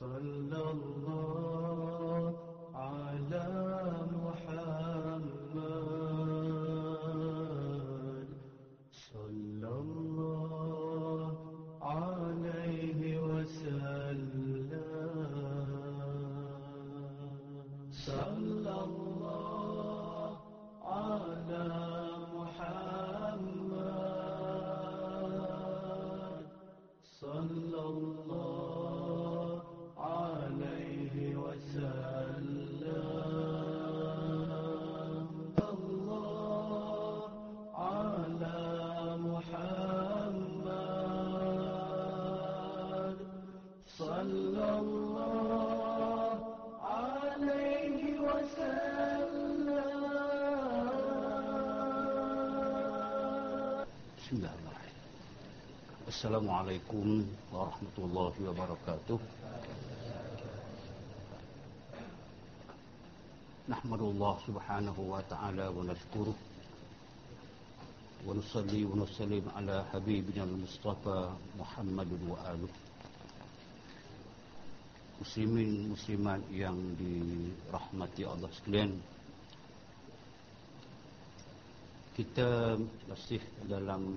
صلى الله Assalamualaikum warahmatullahi wabarakatuh. Nahmadullah subhanahu wa ta'ala wa nashkuruh. Wa nusalli wa nusallim ala habibina al-mustafa Muhammad wa aluh. Muslimin muslimat yang dirahmati Allah sekalian. Kita masih dalam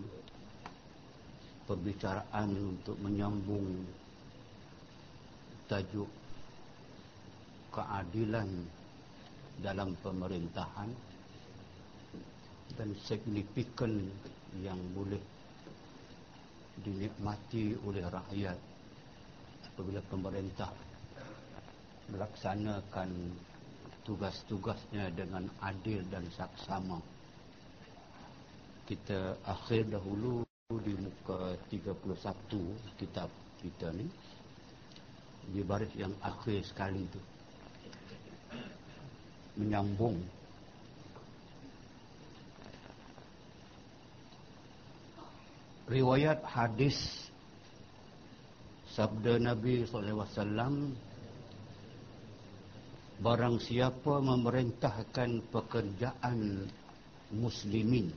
perbicaraan untuk menyambung tajuk keadilan dalam pemerintahan dan signifikan yang boleh dinikmati oleh rakyat apabila pemerintah melaksanakan tugas-tugasnya dengan adil dan saksama. Kita akhir dahulu di muka 31 kitab kita ni di baris yang akhir sekali tu menyambung. Riwayat hadis sabda Nabi SAW barang siapa memerintahkan pekerjaan muslimin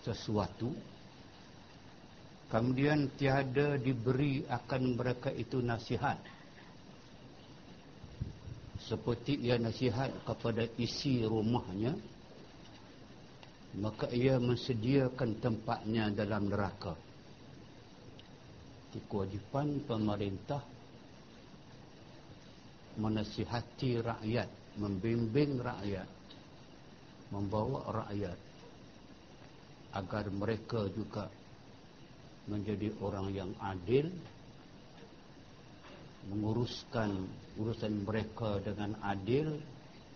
sesuatu kemudian tiada diberi akan mereka itu nasihat. Seperti ia nasihat kepada isi rumahnya maka ia mensediakan tempatnya dalam neraka. Itu kewajipan pemerintah menasihati rakyat membimbing rakyat membawa rakyat agar mereka juga menjadi orang yang adil menguruskan urusan mereka dengan adil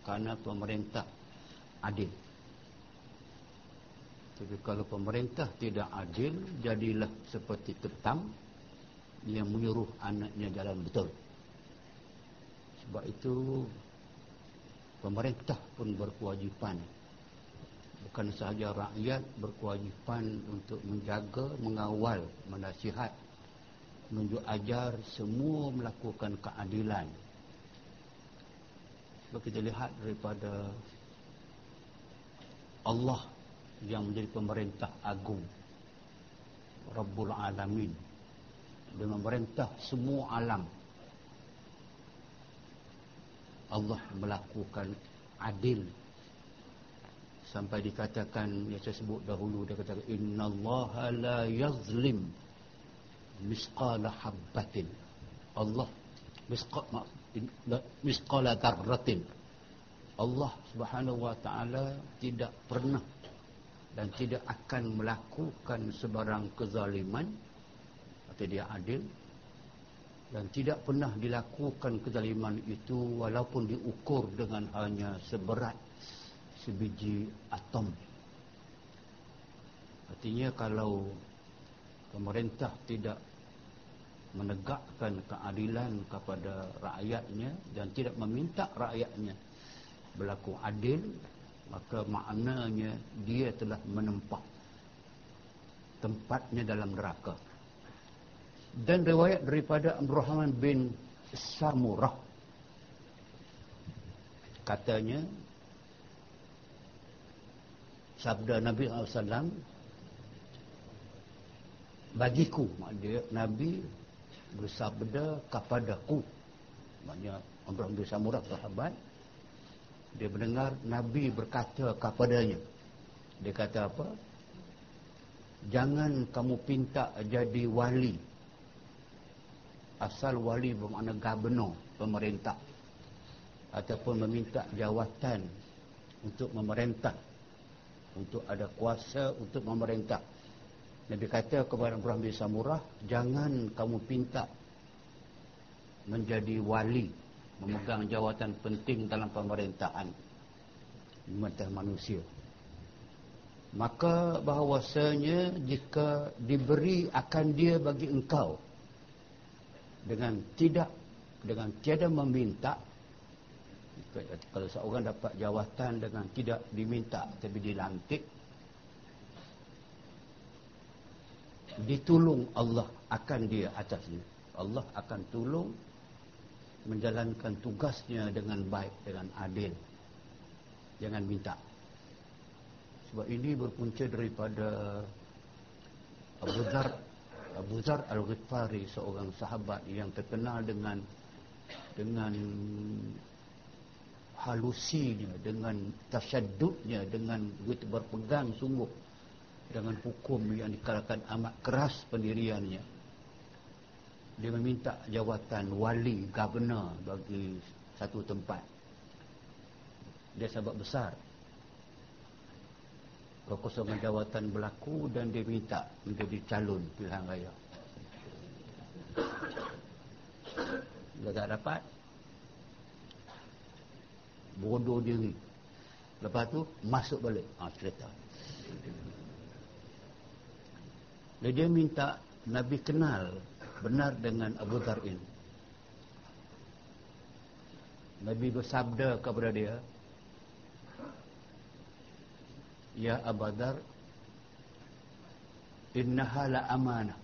karena pemerintah adil. Tapi kalau pemerintah tidak adil jadilah seperti ketam yang menyuruh anaknya jalan betul. Sebab itu pemerintah pun berkewajipan bukan sahaja rakyat berkewajipan untuk menjaga, mengawal, menasihat, menunjuk ajar semua melakukan keadilan. Sebab kita lihat daripada Allah yang menjadi pemerintah agung, Rabbul Alamin, dia memerintah semua alam. Allah melakukan adil sampai dikatakan yang saya sebut dahulu dia kata innallaha la yazlim misqala habbatin. Allah misqala misqala darratin. Allah Subhanahu wa taala tidak pernah dan tidak akan melakukan sebarang kezaliman atau dia adil dan tidak pernah dilakukan kezaliman itu walaupun diukur dengan hanya seberat sebiji atom. Artinya kalau pemerintah tidak menegakkan keadilan kepada rakyatnya dan tidak meminta rakyatnya berlaku adil, maka maknanya dia telah menempah tempatnya dalam neraka. Dan riwayat daripada Abdul Rahman bin Samurah katanya sabda Nabi SAW bagiku dia Nabi bersabda kepadaku. Maknanya Umrah bin Samurah sahabat dia mendengar Nabi berkata kepadanya. Dia kata apa? Jangan kamu pinta jadi wali. Asal wali bermakna gubernur pemerintah. Ataupun meminta jawatan untuk memerintah untuk ada kuasa untuk memerintah. Nabi kata kepada Ibrahim bin Samurah jangan kamu pinta menjadi wali memegang jawatan penting dalam pemerintahan. Pemerintah manusia. Maka bahawasanya jika diberi akan dia bagi engkau dengan tidak dengan tiada meminta kalau seorang dapat jawatan dengan tidak diminta tapi dilantik ditolong Allah akan dia atasnya. Allah akan tolong menjalankan tugasnya dengan baik dengan adil. Jangan minta. Sebab ini berpunca daripada Abu Dhar Abu Dhar Al-Ghifari seorang sahabat yang terkenal dengan dengan halusinya dengan tasyaddudnya dengan begitu berpegang sungguh dengan hukum yang dikatakan amat keras pendiriannya. Dia meminta jawatan wali governor bagi satu tempat. Dia sahabat besar. Kekosongan jawatan berlaku dan dia minta menjadi calon pilihan raya. Dia tak dapat bodoh diri lepas tu masuk balik ha, cerita dia minta Nabi kenal benar dengan Abu Dhar ini. Nabi bersabda kepada dia, Ya Abu Dhar, innaha la amanah.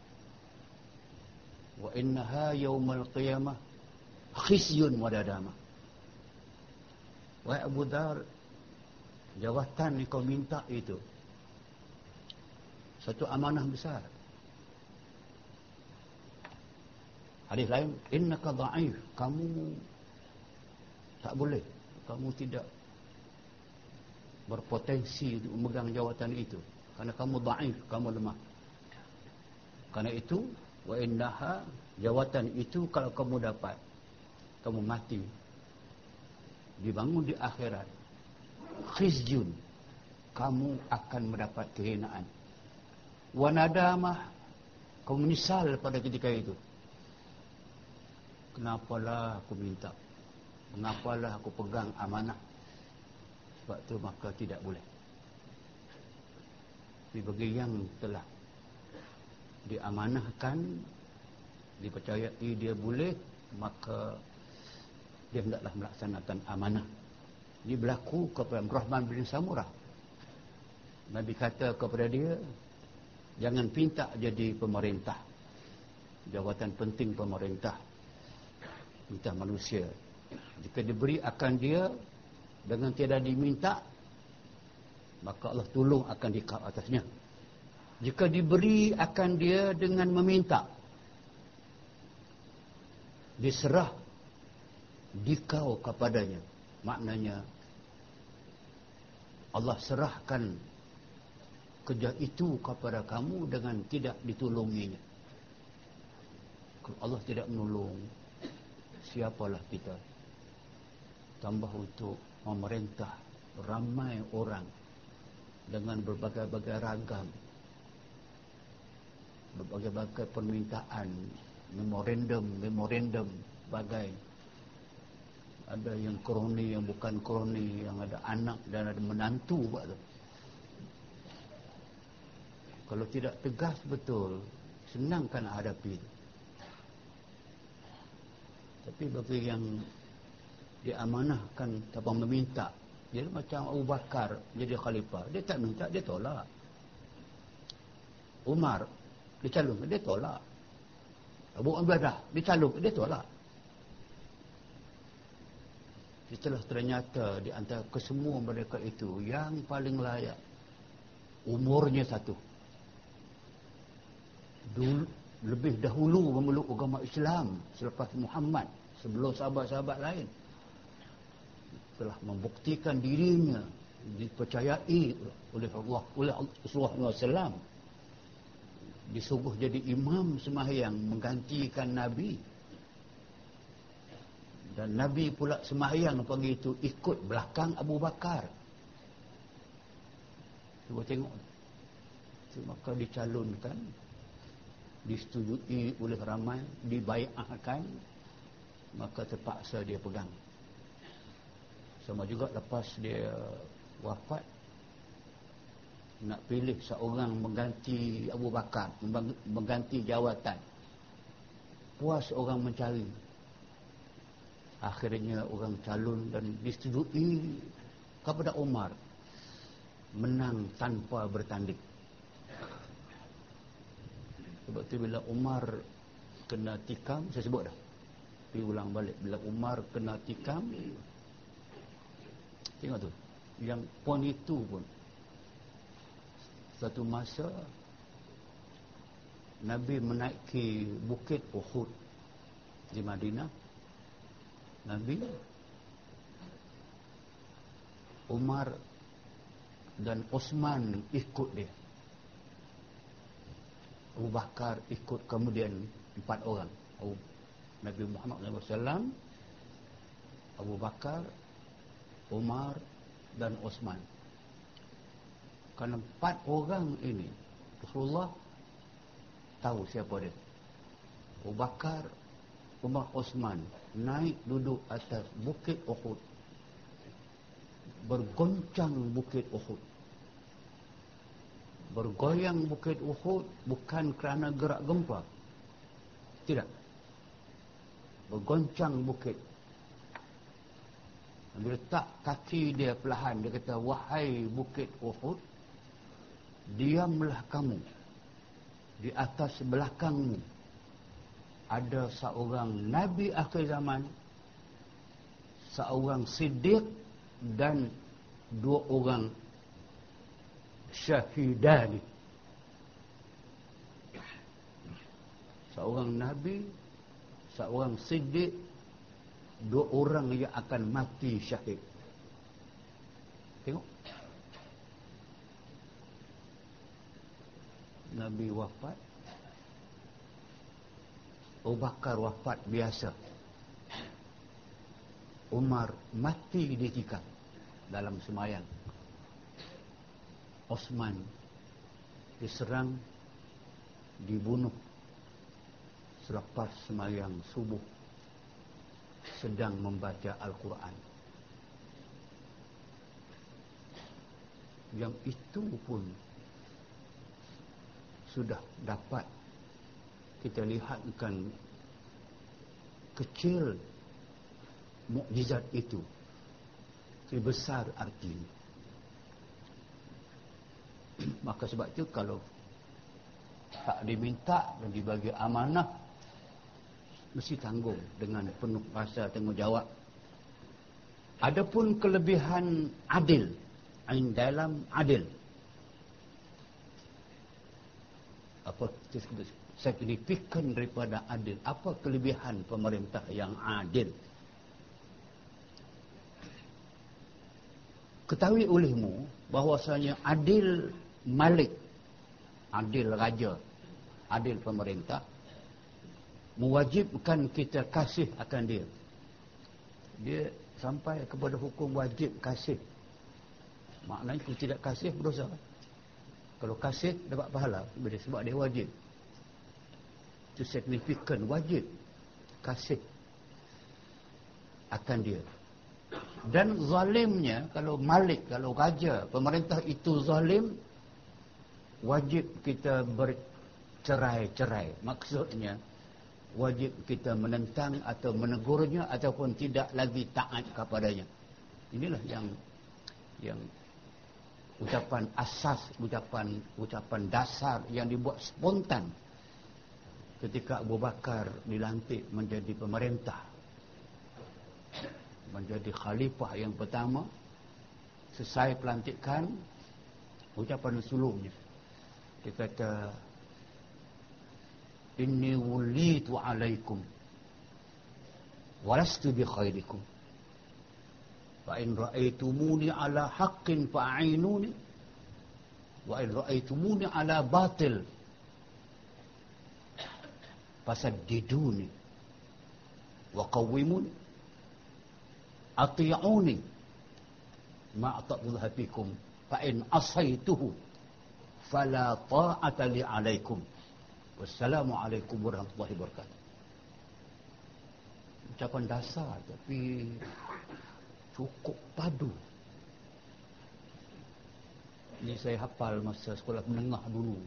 Wa innaha yawmal qiyamah khisyun wa dadamah. Wahai Abu Dhar, jawatan yang kau minta itu, satu amanah besar. Hadis lain, innaka dha'if, kamu tak boleh, kamu tidak berpotensi untuk memegang jawatan itu. Karena kamu dha'if, kamu lemah. Karena itu, wa innaha jawatan itu kalau kamu dapat, kamu mati. Dibangun di akhirat. Khizyun, kamu akan mendapat kehinaan. Wa nadamah, kamu menyesal pada ketika itu. Kenapalah aku minta? Kenapalah aku pegang amanah? Sebab tu maka tidak boleh. Tapi bagi yang telah diamanahkan dipercayai dia boleh maka dia hendaklah melaksanakan amanah. Ini berlaku kepada Rahman bin Samurah. Nabi kata kepada dia jangan pinta jadi pemerintah. Jawatan penting pemerintah. Minta manusia. Jika diberi akan dia dengan tiada diminta maka Allah tolong akan di atasnya. Jika diberi akan dia dengan meminta diserah dikau kepadanya. Maknanya Allah serahkan kerja itu kepada kamu dengan tidak ditolonginya kalau Allah tidak menolong siapalah kita? Tambah untuk memerintah ramai orang dengan berbagai-bagai ragam berbagai-bagai permintaan memorandum memorandum bagai ada yang kroni yang bukan kroni yang ada anak dan ada menantu buat tu kalau tidak tegas betul senangkan hadapi tapi bagi yang diamanahkan tanpa meminta, dia macam Abu Bakar jadi khalifah, dia tak minta, dia tolak. Umar dicalon, dia tolak. Abu Ubaidah dicalon, dia tolak. Setelah ternyata di antara kesemua mereka itu yang paling layak umurnya satu. Dulu lebih dahulu memeluk agama Islam selepas Muhammad sebelum sahabat-sahabat lain. Telah membuktikan dirinya dipercayai oleh Allah oleh Rasulullah SAW disuruh jadi imam sembahyang menggantikan Nabi dan Nabi pula sembahyang pagi itu ikut belakang Abu Bakar. Cuba tengok. Maka dicalonkan disetujui oleh ramai dibaiatkan maka terpaksa dia pegang. Sama juga lepas dia wafat nak pilih seorang mengganti Abu Bakar mengganti jawatan. Puas orang mencari akhirnya orang calon dan disetujui kepada Umar menang tanpa bertanding. Sebab tu bila Umar kena tikam saya sebut dah. Tapi ulang balik bila Umar kena tikam tengok tu. Yang pon itu pun satu masa Nabi menaiki bukit Uhud di Madinah Nabi. Umar dan Osman ikut dia. Abu Bakar ikut kemudian empat orang. Nabi Muhammad SAW Abu Bakar Umar dan Osman. Kerana empat orang ini Rasulullah tahu siapa dia. Abu Bakar Umar Osman naik duduk atas bukit Uhud. Bergoncang bukit Uhud. Bergoyang bukit Uhud bukan kerana gerak gempa. Tidak. Bergoncang bukit. Bila letak kaki dia perlahan. Dia kata wahai bukit Uhud diamlah kamu di atas belakangmu ada seorang nabi akhir zaman seorang siddiq dan dua orang syahidani. Seorang nabi seorang siddiq dua orang yang akan mati syahid. Tengok. Nabi wafat Abu Bakar wafat biasa Umar mati di tikam dalam semayang Osman diserang dibunuh selepas semayang subuh sedang membaca Al-Quran. Yang itu pun sudah dapat kita lihatkan kecil mukjizat itu tapi besar artinya maka sebab itu kalau tak diminta dan dibagi amanah mesti tanggung dengan penuh rasa tanggungjawab. Adapun kelebihan adil dalam adil. Apa signifikan daripada adil. Apa kelebihan pemerintah yang adil? Ketahui olehmu bahwasanya adil malik adil raja adil pemerintah mewajibkan kita kasih akan dia. Dia sampai kepada hukum wajib kasih. Maknanya kalau tidak kasih berdosa. Kalau kasih dapat pahala. Sebab dia wajib itu signifikan wajib. Kasih akan dia. Dan zalimnya kalau malik kalau raja pemerintah itu zalim wajib kita bercerai-cerai. Maksudnya wajib kita menentang atau menegurnya ataupun tidak lagi taat kepadanya. Inilah yang yang ucapan asas, ucapan ucapan dasar yang dibuat spontan ketika Abu Bakar dilantik menjadi pemerintah. Menjadi khalifah yang pertama selesai pelantikan ucapan sebelumnya dia kata inni wulitu alaikum walastu bi khairikum fa in ra'aytumuni ala haqqin fa'inuni wa in ra'aytumuni ala batil fasaddiduni wa qawwimuni ati'uni. Ma ata'ullah fikum fa in asaituhu. Fala ta'ata li alaikum. Wassalamualaikum warahmatullahi wabarakatuh. Ucapan dasar tapi cukup padu. Ini saya hafal masa sekolah menengah dulu.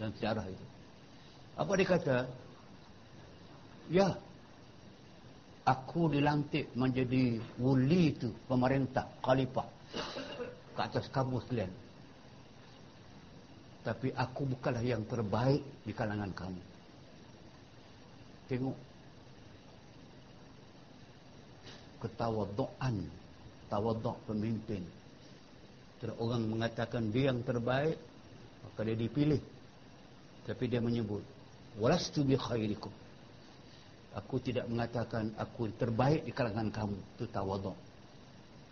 Dan sejarah itu apa dia kata? Ya. Aku dilantik menjadi wuli itu pemerintah khalifah. Ke atas kamu sekalian tapi aku bukanlah yang terbaik di kalangan kamu. Tengok. Ketawaduan tawaduk pemimpin. Orang mengatakan dia yang terbaik maka dia dipilih. Tapi dia menyebut walastu bi khairikum. Aku tidak mengatakan aku terbaik di kalangan kamu. Itu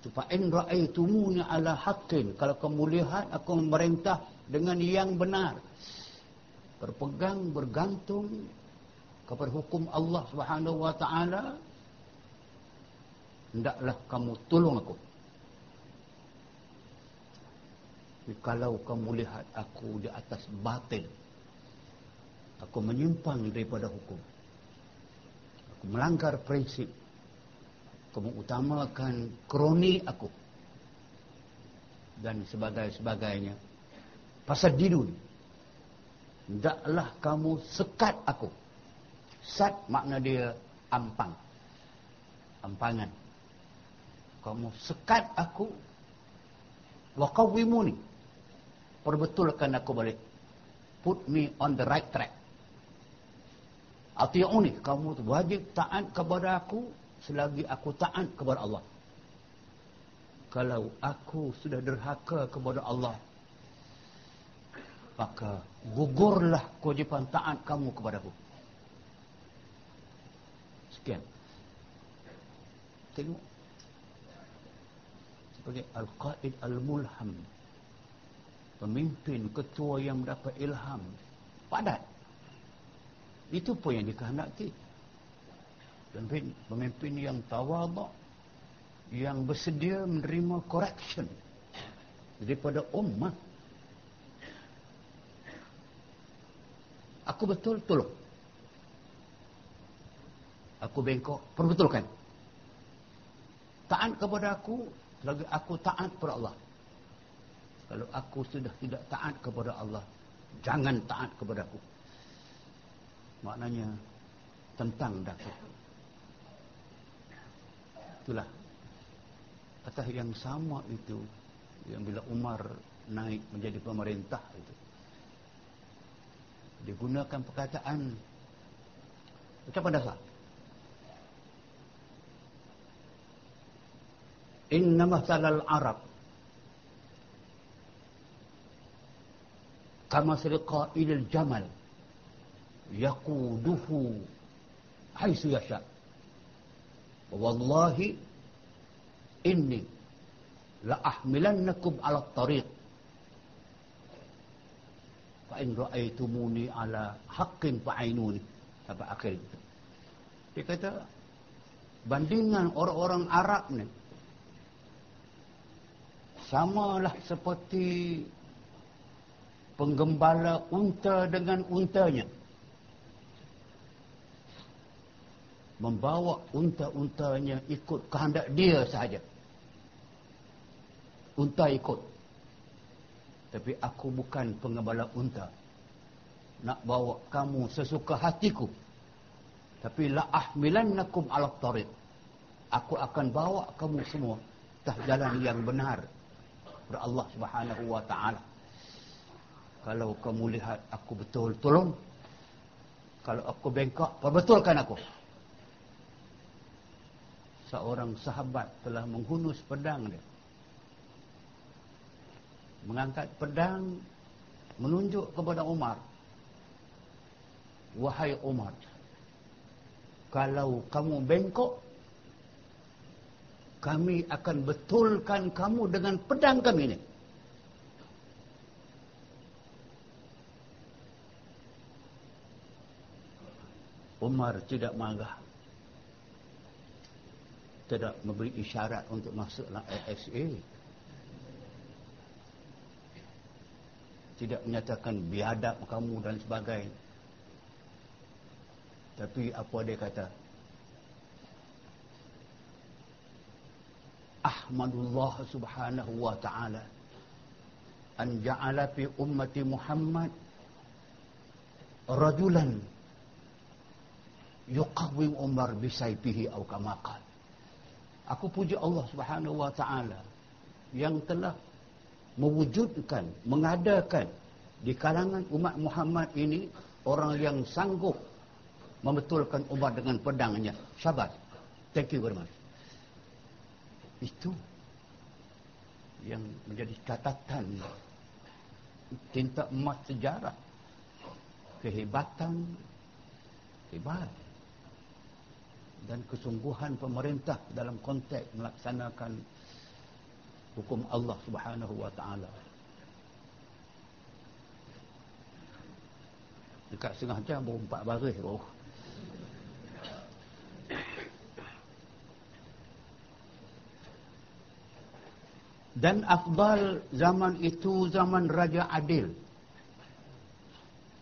tu fa in raaitumuni ala haqqin. Kalau kamu lihat aku memerintah dengan yang benar. Berpegang bergantung kepada hukum Allah Subhanahu wa taala hendaklah kamu tolong aku. Kalau kamu lihat aku di atas batin aku menyimpang daripada hukum. Aku melanggar prinsip. Aku mengutamakan kroni aku. Dan sebagainya pasal didun. Hendaklah kamu sekat aku. Sat makna dia ampang. Ampangan. Kamu sekat aku. Wa qawwimuni. Perbetulkan aku balik. Put me on the right track atiuni kamu wajib taat kepada aku selagi aku taat kepada Allah. Kalau aku sudah derhaka kepada Allah maka gugurlah kewajipan taat kamu kepada aku sekian. Tengok. Sebagai al-qaid al-mulham pemimpin ketua yang mendapat ilham padat itu pun yang dikehendaki. Pemimpin, pemimpin yang tawaduk yang bersedia menerima correction daripada umat aku betul tolong. Aku bengkok perbetulkan taat kepada aku lagi aku taat kepada Allah. Kalau aku sudah tidak taat kepada Allah jangan taat kepada aku maknanya tentang dakwah itulah. Atas yang sama itu yang bila Umar naik menjadi pemerintah itu digunakan perkataan ucapan dasar inna masalal arab. Kama sirqa ilal jamal yaquduhu haitsu yasha wallahi inni la ahmilannakum ala tariq fa in ra'aytumuni ala haqqin fa'inuni sampai akhir. Dia kata bandingan orang-orang Arab ni samalah seperti penggembala unta dengan untanya membawa unta-untanya ikut kehendak dia sahaja unta ikut tapi aku bukan pengembala unta nak bawa kamu sesuka hatiku tapi la ahmilannakum ala tariq aku akan bawa kamu semua atas jalan yang benar kepada Allah Subhanahu wa taala. Kalau kamu lihat aku betul, tolong. Kalau aku bengkok, perbetulkan aku. Seorang sahabat telah menghunus pedang dia. Mengangkat pedang menunjuk kepada Umar. wahai Umar kalau kamu bengkok kami akan betulkan kamu dengan pedang kami ini Umar tidak marah tidak memberi isyarat untuk masuk dalam ASA tidak menyatakan biadab kamu dan sebagainya. Tapi apa dia kata? Ahmadullah subhanahu wa ta'ala an ja'ala fi ummati Muhammad rajulan yuqawwim Umar bisayfihi aw kama qala Aku puji Allah Subhanahu wa taala yang telah mewujudkan, mengadakan di kalangan umat Muhammad ini orang yang sanggup membetulkan umat dengan pedangnya. Syabas. Thank you very much. Itu yang menjadi catatan tinta emas sejarah kehebatan hebat dan kesungguhan pemerintah dalam konteks melaksanakan hukum Allah Subhanahu wa taala. Dekat setengah jam baru empat baris baru. Dan afdal zaman itu zaman Raja Adil.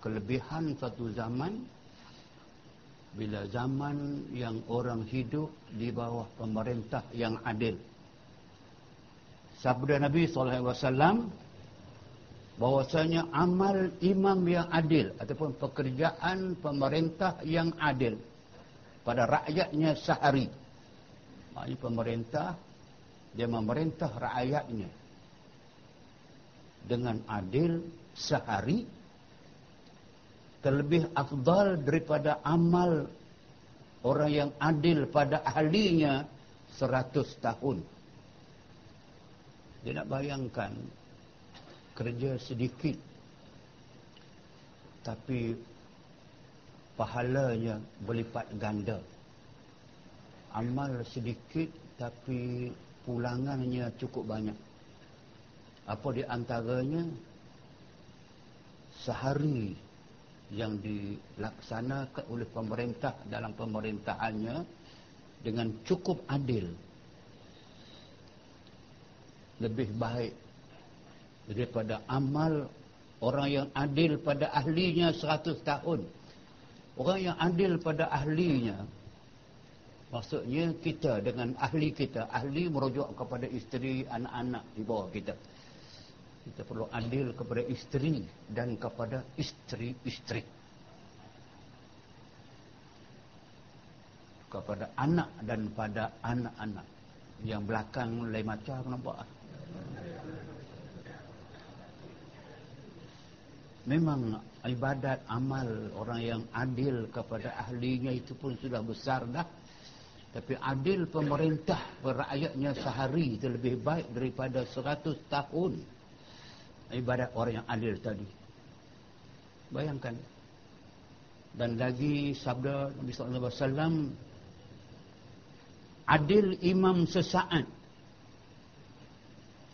Kelebihan satu zaman bila zaman yang orang hidup di bawah pemerintah yang adil. Sabda Nabi SAW bahwasanya amal imam yang adil ataupun pekerjaan pemerintah yang adil pada rakyatnya sehari. Maknanya pemerintah dia memerintah rakyatnya dengan adil sehari terlebih afdal daripada amal orang yang adil pada ahlinya seratus tahun. Dia nak bayangkan kerja sedikit tapi pahalanya berlipat ganda. Amal sedikit tapi pulangannya cukup banyak. Apa di antaranya? Sehari yang dilaksanakan oleh pemerintah dalam pemerintahannya dengan cukup adil. Lebih baik daripada amal orang yang adil pada ahlinya 100 tahun. Orang yang adil pada ahlinya maksudnya kita dengan ahli kita ahli merujuk kepada isteri anak-anak di bawah kita kita perlu adil kepada isteri dan kepada isteri-isteri. Kepada anak dan pada anak-anak. Yang belakang lain macam nampak. Memang ibadat amal orang yang adil kepada ahlinya itu pun sudah besar dah. Tapi adil pemerintah rakyatnya sehari itu lebih baik daripada seratus tahun ibadat orang yang adil tadi. Bayangkan. Dan lagi sabda Nabi sallallahu alaihi wasallam adil imam sesaat.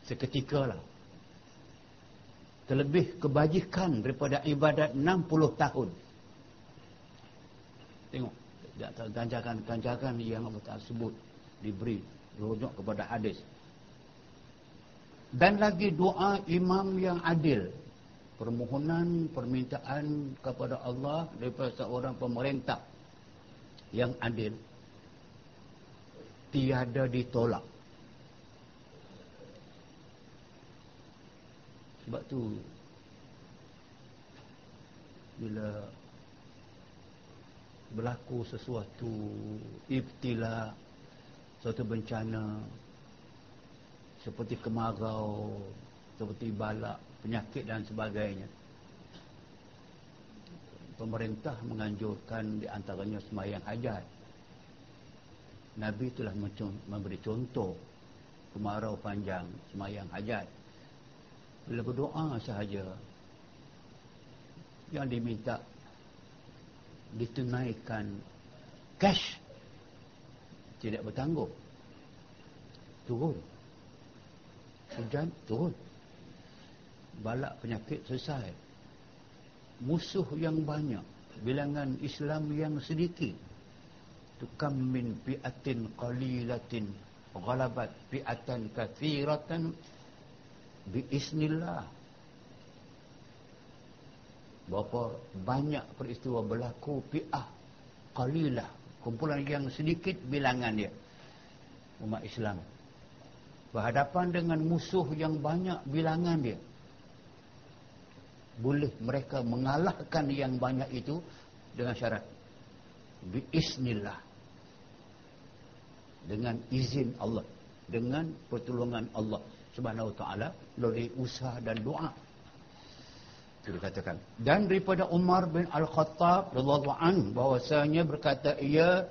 Seketika lah. Terlebih kebajikan daripada ibadat 60 tahun. Tengok. Ganjakan-ganjakan yang Allah sebut diberi rujuk kepada hadis dan lagi doa imam yang adil. Permohonan permintaan kepada Allah daripada seorang pemerintah yang adil. Tiada ditolak. Sebab tu bila berlaku sesuatu ibtila suatu bencana seperti kemarau, seperti balak, penyakit dan sebagainya. Pemerintah menganjurkan di antaranya semayang hajat. Nabi telah memberi contoh kemarau panjang semayang hajat. Bila berdoa sahaja yang diminta ditunaikan cash tidak bertanggung turun hujan turun. Balak penyakit selesai. Musuh yang banyak bilangan Islam yang sedikit. Tukam min fi'atin qalilatin ghalabat fi'atan kathiratan biiznillah. Berapa banyak peristiwa berlaku fi'ah qalilah kumpulan yang sedikit bilangan dia. Umat Islam berhadapan dengan musuh yang banyak bilangan dia. Boleh mereka mengalahkan yang banyak itu dengan syarat. Biiznillah dengan izin Allah. Dengan pertolongan Allah Subhanahu wa taala melalui usaha dan doa. Itu dikatakan. Dan daripada Umar bin Al-Khattab radhiyallahu an bahwasanya berkata ia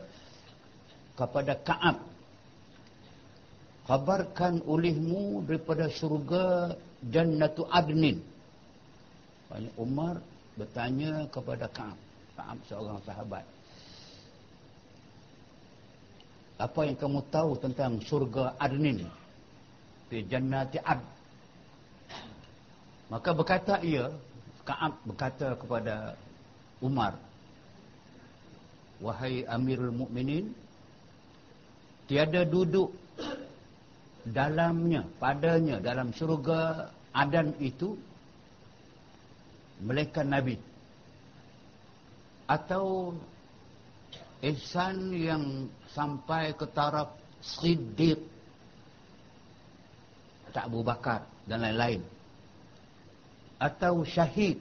kepada Ka'ab kabarkan olehmu daripada syurga jannatu adnin. Banyak Umar bertanya kepada Ka'ab. Ka'ab seorang sahabat. Apa yang kamu tahu tentang syurga adnin? Di jannati ad. Maka berkata ia Ka'ab berkata kepada Umar wahai amirul mukminin tiada duduk dalamnya padanya dalam syurga adan itu melainkan nabi. Atau ihsan yang sampai ke taraf siddiq tak Abu Bakar dan lain-lain. Atau syahid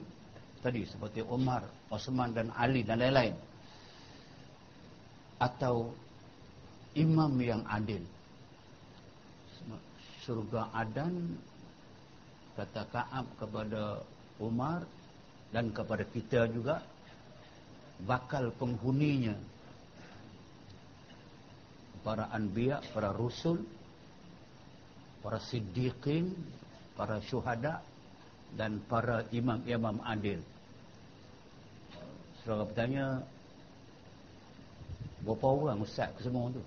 tadi seperti Umar, Osman dan Ali dan lain-lain. Atau imam yang adil surga Adan kata Kaab kepada Umar dan kepada kita juga bakal penghuninya. Para anbiya, para rusul para siddiqin para syuhada dan para imam-imam adil. Saudara bertanya berapa orang ustaz ke semua tu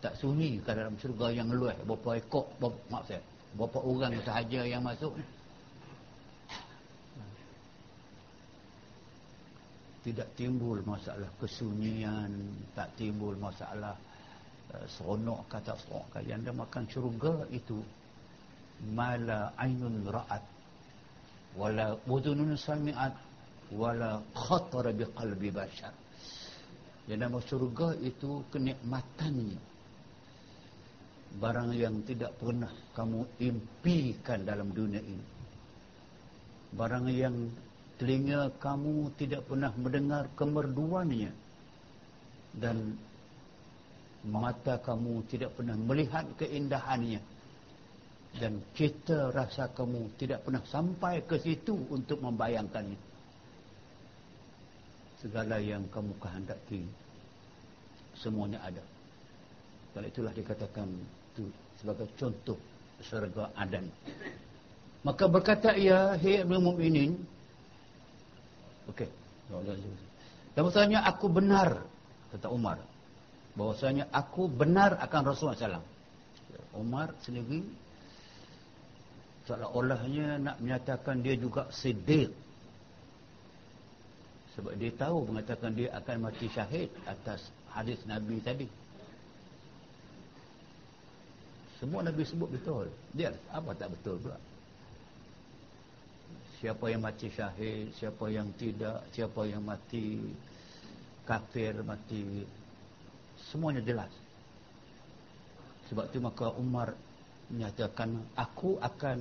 tak sunyi ke dalam syurga yang luas. Berapa ekor berapa, saya berapa orang sahaja yang masuk? Tidak timbul masalah kesunyian tak timbul masalah uh, seronok kata seronok. Kalian anda makan syurga itu mala ainun ra'at wala udunun sami'at wala khatara biqalbi bashar. Yang nama syurga itu kenikmatannya barang yang tidak pernah kamu impikan dalam dunia ini. Barang yang telinga kamu tidak pernah mendengar kemerduannya. Dan mata kamu tidak pernah melihat keindahannya. Dan cita rasa kamu tidak pernah sampai ke situ untuk membayangkannya. Segala yang kamu kehendaki semuanya ada. Kalau itulah dikatakan itu sebagai contoh syurga adan maka berkata ia hai ibnu mukminin okey. Dan maksudnya aku benar kata Umar. Bahwasanya aku benar akan Rasulullah SAW Umar sendiri seolah-olahnya nak menyatakan dia juga siddiq. Sebab dia tahu mengatakan dia akan mati syahid atas hadis Nabi tadi semua Nabi sebut betul. Dia apa tak betul pula? Siapa yang mati syahid, siapa yang tidak, siapa yang mati kafir, mati semuanya jelas. Sebab itu maka Umar menyatakan aku akan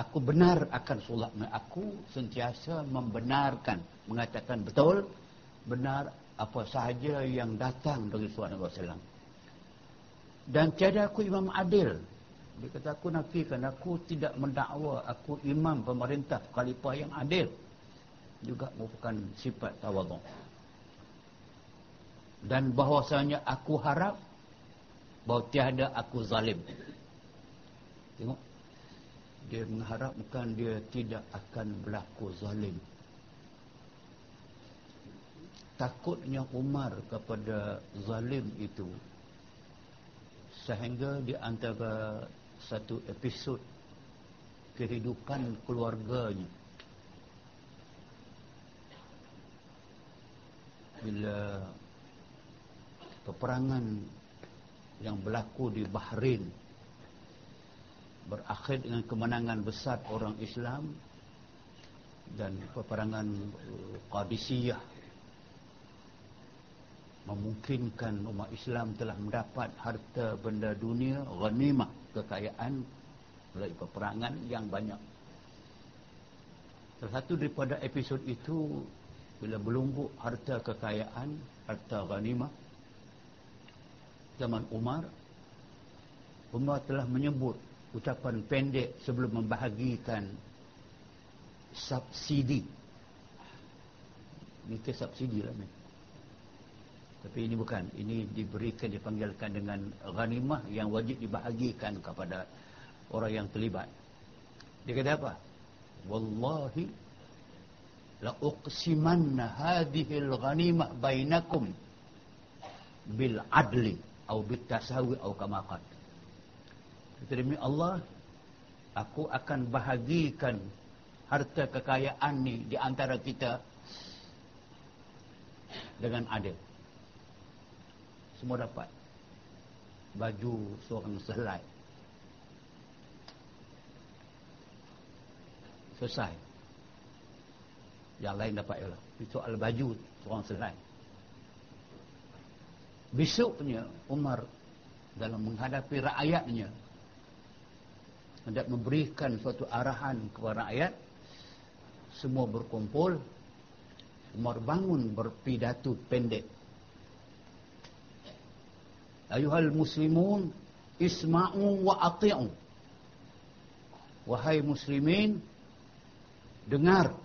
aku benar akan solat aku sentiasa membenarkan mengatakan betul benar apa sahaja yang datang dari Rasulullah SAW dan tiada aku imam adil. Dia kata aku nafikan aku tidak mendakwa aku imam pemerintah khalifah yang adil. Juga merupakan sifat tawaduk dan bahwasanya aku harap bahawa tiada aku zalim. Tengok dia mengharapkan dia tidak akan berlaku zalim. Takutnya Umar kepada zalim itu sehingga di antara satu episod kehidupan keluarganya bila peperangan yang berlaku di Bahrain berakhir dengan kemenangan besar orang Islam dan peperangan uh, Qadisiyah memungkinkan umat Islam telah mendapat harta benda dunia ghanimah kekayaan melalui peperangan yang banyak. Salah satu daripada episod itu bila belunggu harta kekayaan harta ghanimah zaman Umar Umar telah menyebut ucapan pendek sebelum membahagikan subsidi. Ini subsidi lah ni tapi ini bukan. Ini diberikan dipanggilkan dengan ghanimah yang wajib dibahagikan kepada orang yang terlibat. Dia kata apa? Wallahi la uqsimanna hadhihi al-ghanimah bainakum bil adli atau bil tasawi atau kama qad demi Allah aku akan bahagikan harta kekayaan ni di antara kita dengan adil semua dapat. Baju seorang selai. Selesai. Yang lain dapat ialah soal baju seorang selain besoknya Umar dalam menghadapi rakyatnya hendak memberikan suatu arahan kepada rakyat semua berkumpul. Umar bangun berpidato pendek ayuhal muslimun isma'u wa ati'u. Wahai muslimin dengar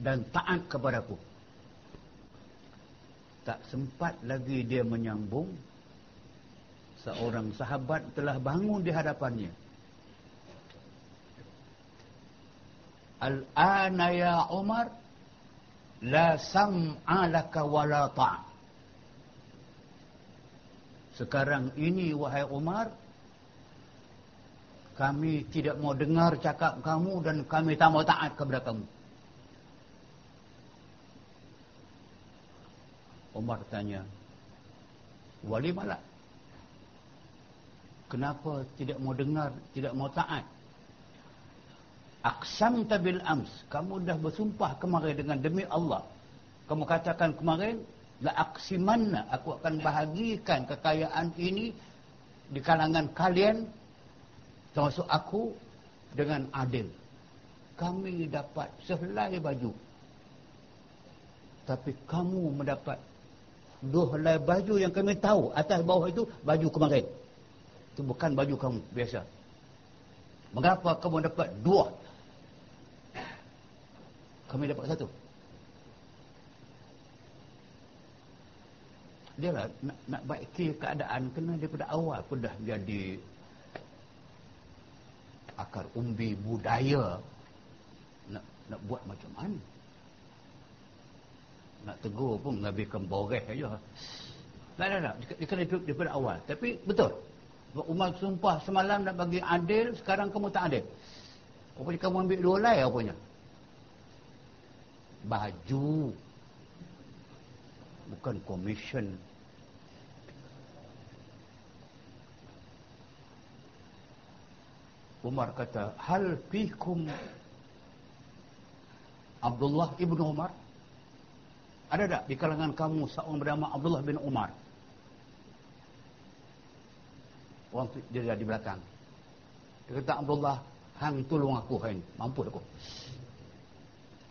dan taat kepadaku. Tak sempat lagi dia menyambung. Seorang sahabat telah bangun di hadapannya. Al-ana ya umar la sam'a laka wala ta' sekarang ini wahai umar kami tidak mau dengar cakap kamu dan kami tak mau taat kepada kamu. Umar tanya Wali malak Kenapa tidak mau dengar Tidak mau taat? Aksam tabil ams Kamu dah bersumpah kemarin dengan demi Allah. Kamu katakan kemarin La aksimanna Aku akan bahagikan kekayaan ini Di kalangan kalian Termasuk aku Dengan adil. Kami dapat sehelai baju. Tapi kamu mendapat dua helai baju yang kami tahu atas bawah itu baju kemarin. Itu bukan baju kamu biasa. Mengapa kamu dapat dua? Kami dapat satu dia lah nak, nak baiki keadaan kena daripada awal pun dah jadi akar umbi budaya nak nak buat macam mana nak tegur pun menghabiskan boreh aja. Tak, tak, tak. Dia kena duduk daripada awal. Tapi betul. Umar sumpah semalam nak bagi adil, sekarang kamu tak adil. Rupanya kamu ambil dua lai rupanya. Baju. Bukan komisen. Umar kata, hal fikum Abdullah ibnu Umar ada tak di kalangan kamu seorang bernama Abdullah bin Umar? Orang dia di belakang. Dia kata Abdullah, hang tolong aku hang, mampu aku.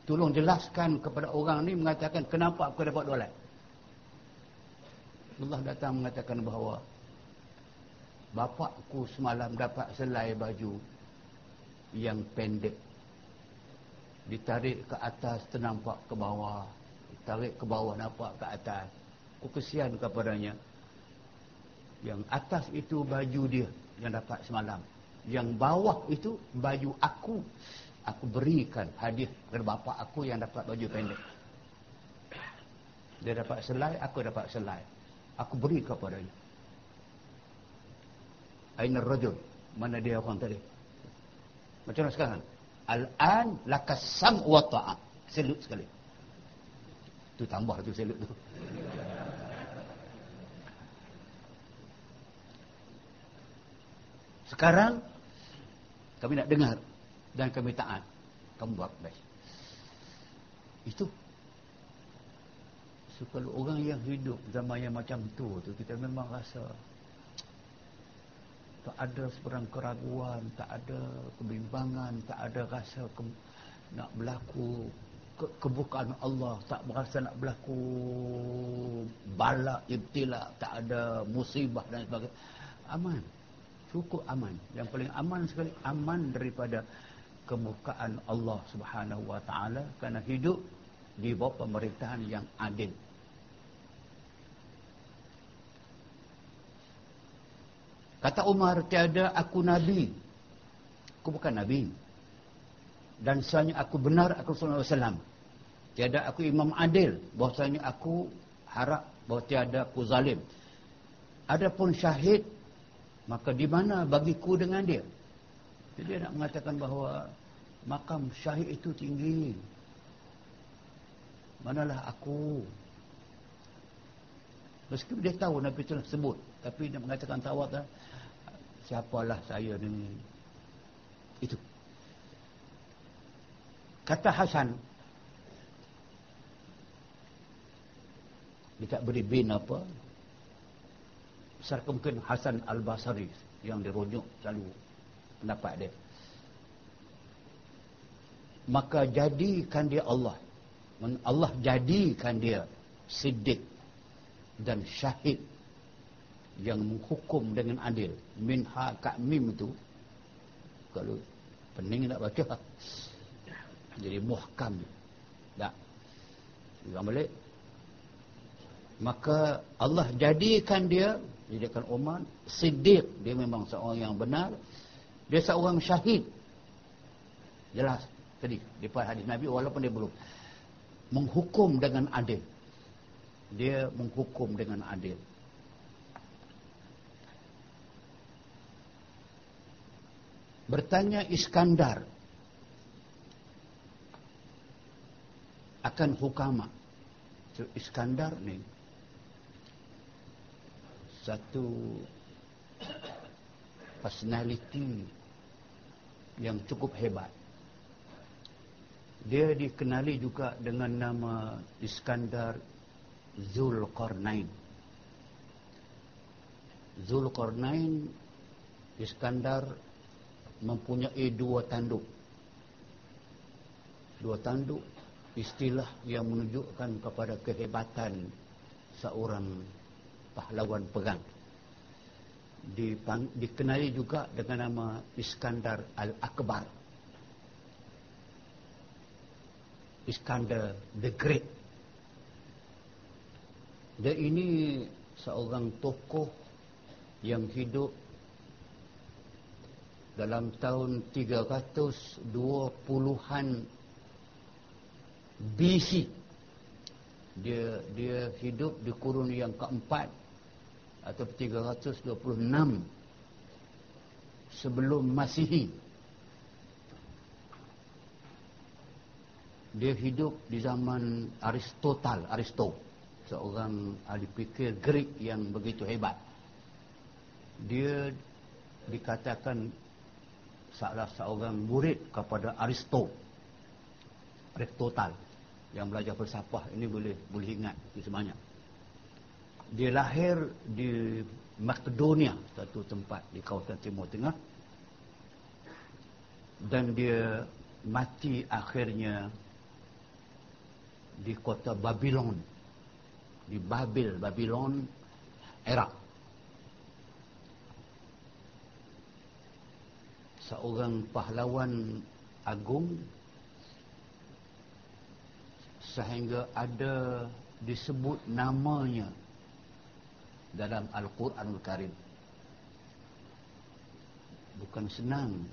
Tolong jelaskan kepada orang ni mengatakan kenapa aku dapat dolat. Abdullah datang mengatakan bahawa bapakku semalam dapat selai baju yang pendek. Ditarik ke atas ternampak ke bawah. Tarik ke bawah nampak ke atas. Aku kesian kepadanya. Yang atas itu baju dia yang dapat semalam. Yang bawah itu baju aku. Aku berikan hadiah kepada bapa aku yang dapat baju pendek. Dia dapat selai, aku dapat selai. Aku beri kepadanya. Aina rajul? Mana dia orang tadi? Macam mana sekarang? Al-an lakas sam wa ta'at. Selut sekali. Tu tambah tu selut tu. Sekarang kami nak dengar dan kami taat. Kamu buat baik. Itu. So, kalau orang yang hidup zaman yang macam tu, tu kita memang rasa tak ada seberang keraguan, tak ada kebimbangan, tak ada rasa ke, nak berlaku ke, kebukaan Allah, tak berasa nak berlaku bala, ibtila, tak ada musibah dan sebagainya. Aman cukup aman. Yang paling aman sekali aman daripada kemukaan Allah Subhanahu wa taala kerana hidup di bawah pemerintahan yang adil. Kata Umar, tiada aku nabi. Aku bukan nabi. Dan sebenarnya aku benar aku alaihi wasallam. Tiada aku imam adil, bahwasanya aku harap bahawa tiada aku zalim. Adapun syahid maka di mana bagiku dengan dia jadi dia nak mengatakan bahawa makam syahid itu tinggi manalah aku meskipun dia tahu Nabi telah sebut tapi dia mengatakan tawad siapalah saya ni itu kata Hasan dia tak beri bin apa Serta mungkin Hasan Al-Basari yang dirujuk selalu pendapat dia. Maka jadikan dia Allah. Allah jadikan dia siddiq dan syahid yang menghukum dengan adil. Min ha mim tu kalau pening nak baca jadi muhkam. Tak. Ulang balik. Maka Allah jadikan dia jadikan Umar Siddiq dia memang seorang yang benar dia seorang syahid jelas tadi di hadis Nabi walaupun dia belum menghukum dengan adil dia menghukum dengan adil bertanya Iskandar akan hukama Iskandar ni satu personality yang cukup hebat. Dia dikenali juga dengan nama Iskandar Zulkarnain. Zulkarnain Iskandar mempunyai dua tanduk. Dua tanduk istilah yang menunjukkan kepada kehebatan seorang pahlawan perang. Dipang, dikenali juga dengan nama Iskandar Al-Akbar. Iskandar the Great. Dia ini seorang tokoh yang hidup dalam tahun 320-an BC dia dia hidup di kurun yang keempat atau 326 sebelum Masihi. Dia hidup di zaman Aristotle, Aristo, seorang ahli fikir Greek yang begitu hebat. Dia dikatakan salah seorang murid kepada Aristo. Aristotle yang belajar bersapah ini boleh boleh ingat semuanya dia lahir di Makedonia satu tempat di kawasan timur tengah. Dan dia mati akhirnya di kota Babylon di Babil Babylon Iraq seorang pahlawan agung sehingga ada disebut namanya dalam Al-Quranul Karim. Bukan senang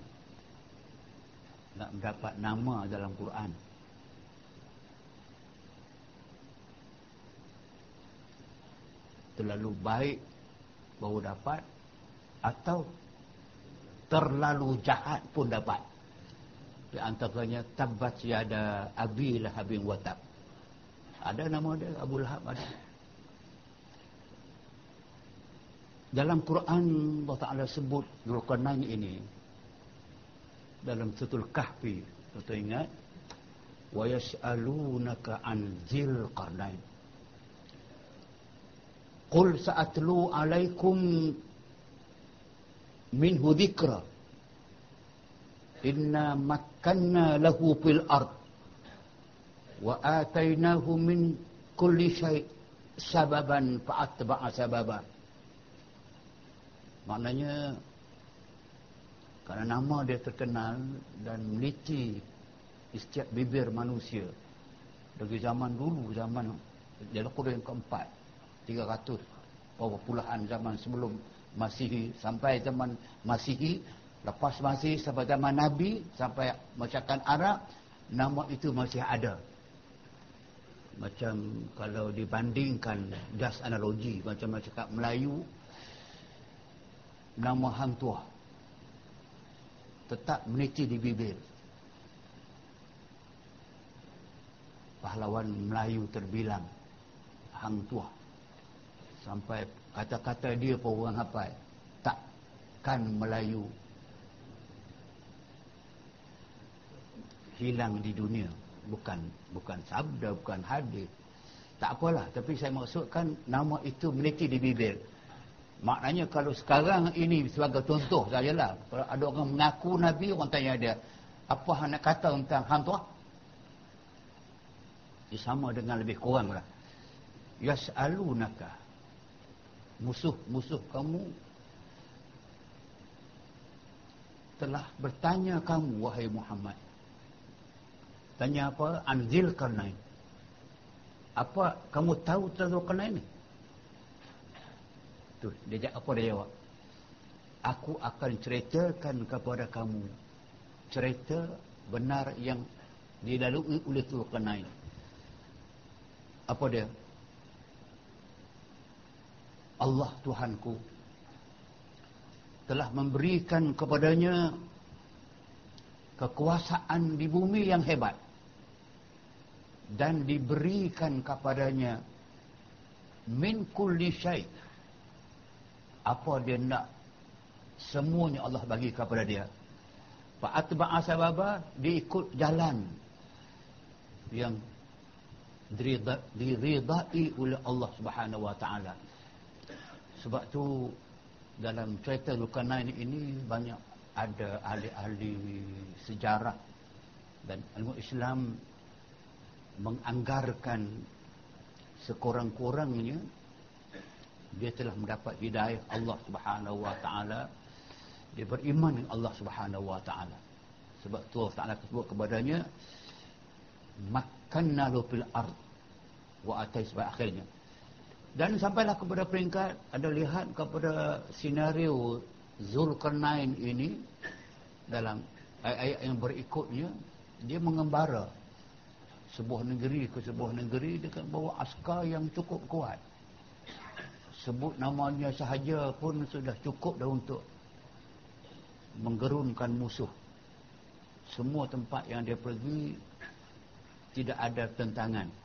nak mendapat nama dalam Quran. terlalu baik baru dapat atau terlalu jahat pun dapat. Di antaranya tabat yada abi lahabin watab. Ada nama dia Abu Lahab ada. Dalam Quran Allah Ta'ala sebut Zulkarnain ini. Dalam sutul kahfi kita ingat? Wa yas'alunaka an zil qarnain. Qul sa'atlu alaikum minhu dhikra. Inna makkanna lahu fil ard. Wa atainahu min kulli syai' sababan fa'atba'a sababan. Maknanya kerana nama dia terkenal dan meliti setiap bibir manusia. Dari zaman dulu zaman dalam Quran keempat 300 beberapa puluhan zaman sebelum Masihi sampai zaman Masihi lepas Masihi sampai zaman Nabi sampai masyarakat Arab nama itu masih ada. Macam kalau dibandingkan jas analogi macam masyarakat Melayu nama hang tuah tetap meniti di bibir. Pahlawan Melayu terbilang hang tuah sampai kata-kata dia pun orang hafal takkan Melayu hilang di dunia bukan bukan sabda bukan hadis tak apalah tapi saya maksudkan nama itu meniti di bibir Maknanya kalau sekarang ini sebagai contoh sajalah. Kalau ada orang mengaku Nabi, orang tanya dia. Apa nak kata tentang hantu? Ia sama dengan lebih kurang lah. Yas'alunaka. Musuh-musuh kamu telah bertanya kamu, wahai Muhammad. Tanya apa? Anzil karnain. Apa kamu tahu tentang karnain ini? tu dia apa dia jawab aku akan ceritakan kepada kamu cerita benar yang dilalui oleh Zulkarnain apa dia Allah Tuhanku telah memberikan kepadanya kekuasaan di bumi yang hebat dan diberikan kepadanya min kulli syai' apa dia nak semuanya Allah bagi kepada dia. Fa'atba'a sababa dia ikut jalan yang diridai oleh Allah Subhanahu wa taala sebab tu dalam cerita Zulkarnain ini banyak ada ahli-ahli sejarah dan ilmu Islam menganggarkan sekurang-kurangnya. Dia telah mendapat hidayah Allah Subhanahu wa taala. Dia beriman dengan Allah Subhanahu wa taala. Sebab tu Allah Taala sebut kepadanya makanna lu fil ard wa atai sampai akhirnya dan sampailah kepada peringkat ada lihat kepada senario Zulkarnain ini dalam ayat-ayat yang berikutnya dia mengembara sebuah negeri ke sebuah negeri dengan bawa askar yang cukup kuat. Sebut namanya sahaja pun sudah cukup dah untuk menggerunkan musuh. Semua tempat yang dia pergi tidak ada tentangan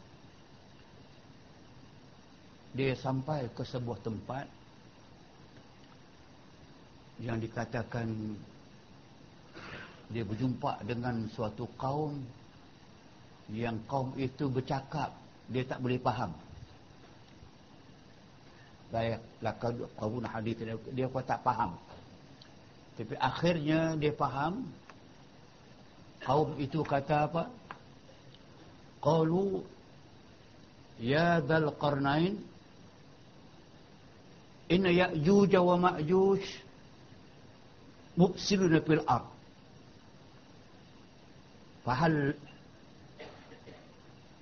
dia sampai ke sebuah tempat yang dikatakan dia berjumpa dengan suatu kaum yang kaum itu bercakap dia tak boleh faham. Baik lakad qawun hadis dia, dia pun tak faham. Tapi akhirnya dia faham kaum itu kata apa? Qalu ya dal qarnain inna ya'juj wa ma'juj mufsiduna fil ard fahal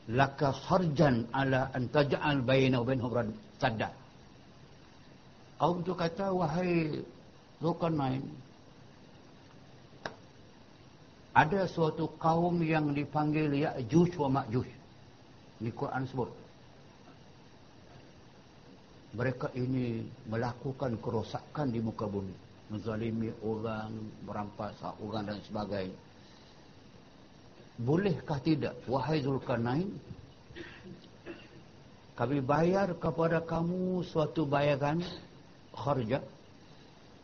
laka sarjan ala an taj'al bainahu wa sadda Kaum tu kata, wahai Zulkarnain, ada suatu kaum yang dipanggil Ya'juj wa Ma'juj. Ini Quran sebut. Mereka ini melakukan kerosakan di muka bumi. Menzalimi orang merampas hak orang dan sebagainya. Bolehkah tidak wahai Zulkarnain? Kami bayar kepada kamu suatu bayaran kharja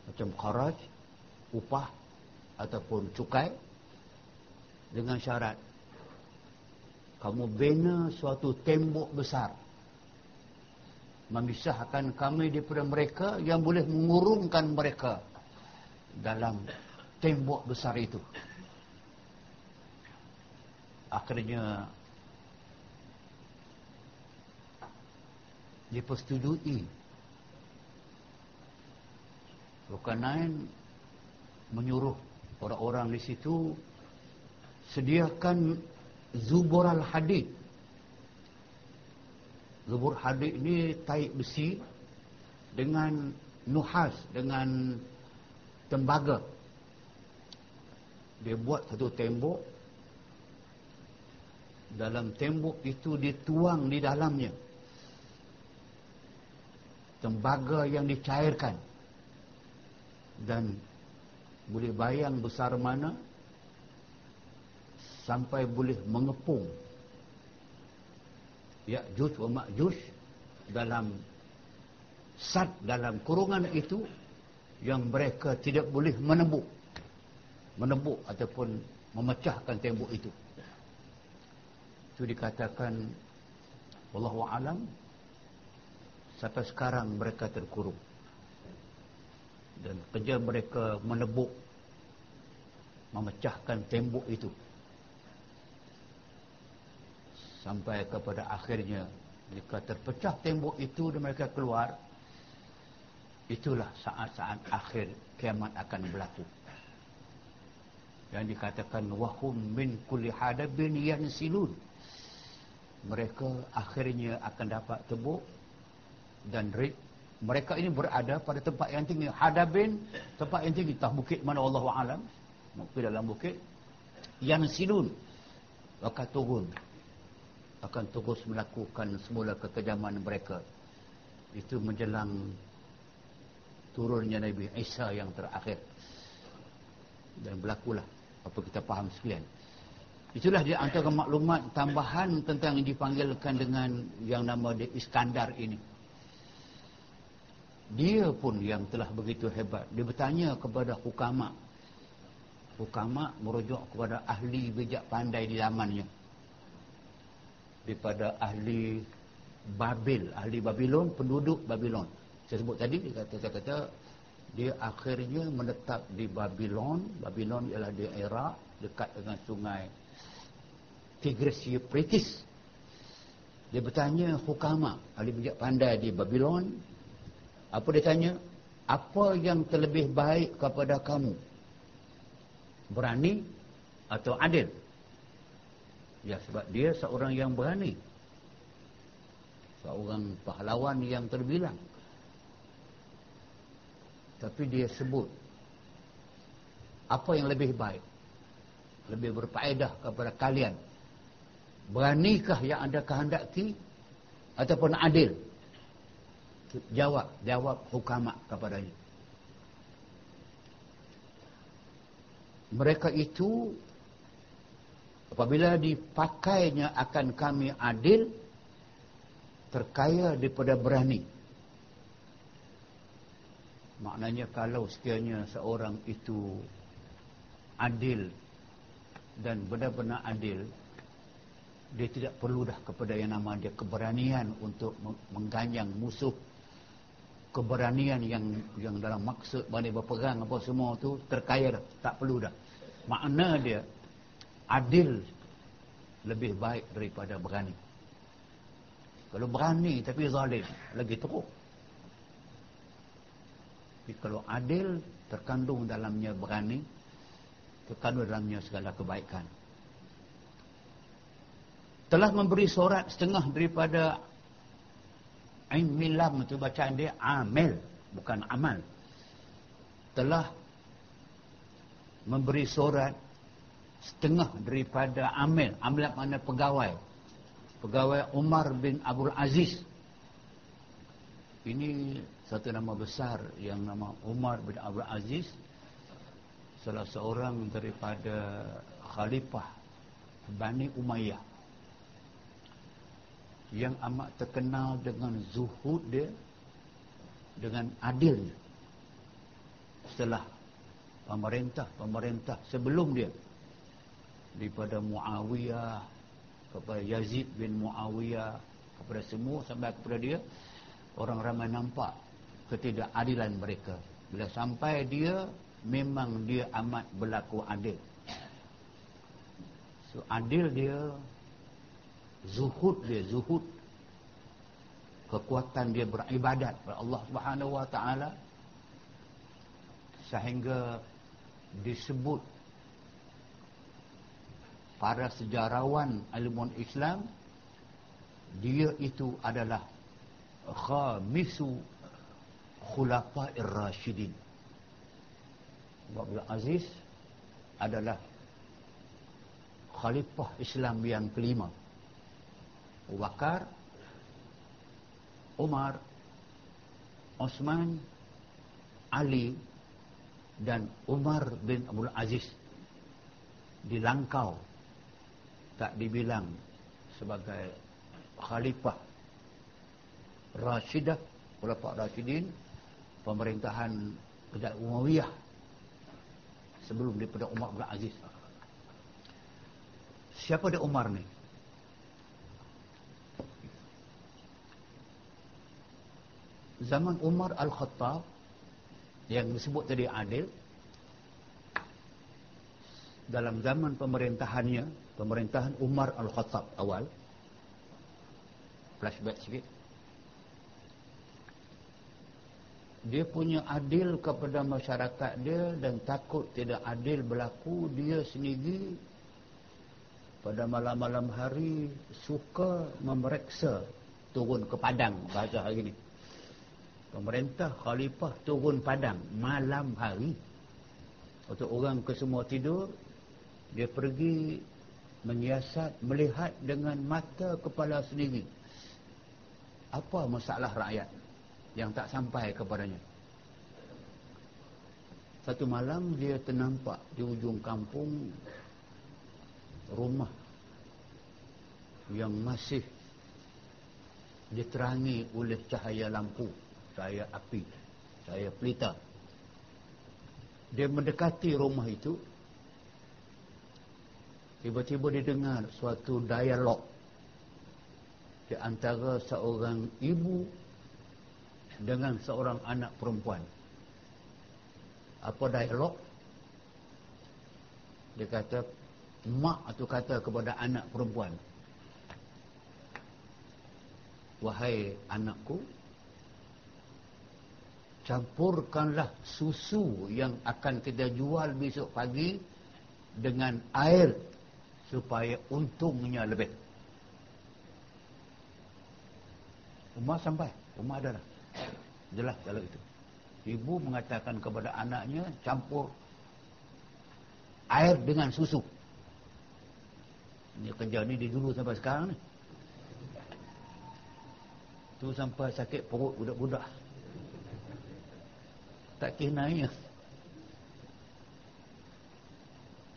macam kharaj upah ataupun cukai dengan syarat. Kamu bina suatu tembok besar memisahkan kami daripada mereka yang boleh mengurungkan mereka dalam tembok besar itu. Akhirnya dipersetujui Rukanain menyuruh orang-orang di situ sediakan zubur al-hadid zubur hadid ini taik besi dengan nuhas dengan tembaga. Dia buat satu tembok. Dalam tembok itu dituang di dalamnya. Tembaga yang dicairkan. Dan boleh bayang besar mana? Sampai boleh mengepung Ya'juj wa Ma'juj dalam sad dalam kurungan itu yang mereka tidak boleh menembuk menembuk ataupun memecahkan tembok itu. Itu dikatakan wallahu alam sampai sekarang mereka terkurung. Dan kerja mereka menebuk memecahkan tembok itu sampai kepada akhirnya jika terpecah tembok itu dan mereka keluar itulah saat-saat akhir kiamat akan berlaku. Yang dikatakan wahum min kulli hadabin yansilun. Mereka akhirnya akan dapat tebuk dan rik mereka ini berada pada tempat yang tinggi. Hadabin tempat yang tinggi tak bukit mana Allah alam? Mungkin dalam bukit. Yang silun turun akan terus melakukan semula kekejaman mereka. Itu menjelang turunnya Nabi Isa yang terakhir. Dan berlakulah. Apa kita faham sekalian. Itulah di antara maklumat tambahan tentang yang dipanggilkan dengan yang nama dia Iskandar ini. Dia pun yang telah begitu hebat. Dia bertanya kepada hukama hukama merujuk kepada ahli bijak pandai di zamannya daripada ahli Babil, ahli Babylon, penduduk Babylon. Saya sebut tadi, dia kata, saya kata, dia akhirnya menetap di Babylon. Babylon ialah di Iraq, dekat dengan sungai Tigris Euphrates. Dia bertanya hukama, ahli bijak pandai di Babylon. Apa dia tanya? Apa yang terlebih baik kepada kamu? Berani atau adil? Ya sebab dia seorang yang berani. Seorang pahlawan yang terbilang. Tapi dia sebut apa yang lebih baik. Lebih berfaedah kepada kalian. Beranikah yang anda kehendaki ataupun adil? Jawab, jawab hukamat kepadanya. Mereka itu apabila dipakainya akan kami adil terkaya daripada berani. Maknanya kalau sekiranya seorang itu adil dan benar-benar adil dia tidak perlu dah kepada yang nama dia keberanian untuk mengganyang musuh. Keberanian yang yang dalam maksud bani berperang apa semua tu terkaya dah tak perlu dah. Makna dia adil lebih baik daripada berani. Kalau berani tapi zalim, lagi teruk. Tapi kalau adil, terkandung dalamnya berani, terkandung dalamnya segala kebaikan. Telah memberi surat setengah daripada Ain Milam itu bacaan dia Amel, bukan Amal. Telah memberi surat setengah daripada amil amil mana pegawai. Pegawai Umar bin Abdul Aziz. Ini satu nama besar yang nama Umar bin Abdul Aziz salah seorang daripada khalifah Bani Umayyah. Yang amat terkenal dengan zuhud dia dengan adil setelah pemerintah-pemerintah sebelum dia daripada Muawiyah kepada Yazid bin Muawiyah kepada semua sampai kepada dia orang ramai nampak ketidakadilan mereka. Bila sampai dia memang dia amat berlaku adil. So adil dia zuhud dia zuhud. Kekuatan dia beribadat kepada Allah Subhanahu wa taala. Sehingga disebut para sejarawan ilmuwan Islam dia itu adalah khamisu khulafa'ir rasyidin Abdul Aziz adalah khalifah Islam yang kelima. Abu Bakar, Umar, Osman, Ali dan Umar bin Abdul Aziz dilangkau tak dibilang sebagai khalifah Rashidah, Khulafah Rashidin, pemerintahan Kerajaan Umayyah sebelum daripada Umar bin Aziz. Siapa dia Umar ni? Zaman Umar Al-Khattab yang disebut tadi adil dalam zaman pemerintahannya, pemerintahan Umar Al-Khattab awal. Flashback sikit. Dia punya adil kepada masyarakat dia dan takut tidak adil berlaku dia sendiri pada malam-malam hari suka memeriksa turun ke padang bahasa hari ini. Pemerintah khalifah turun padang malam hari. Untuk orang ke semua tidur dia pergi menyiasat melihat dengan mata kepala sendiri apa masalah rakyat yang tak sampai kepadanya. Satu malam dia ternampak di ujung kampung rumah yang masih diterangi oleh cahaya lampu, cahaya api, cahaya pelita. Dia mendekati rumah itu. Tiba-tiba dia dengar suatu dialog di antara seorang ibu dengan seorang anak perempuan. Apa dialog? Dia kata, mak itu kata kepada anak perempuan. Wahai anakku, campurkanlah susu yang akan kita jual besok pagi dengan air supaya untungnya lebih. Umar sampai. Umar ada dah. Jelas kalau itu. Ibu mengatakan kepada anaknya campur air dengan susu. Ini kerja ni di dulu sampai sekarang ni. Tu sampai sakit perut budak-budak. Tak kenanya.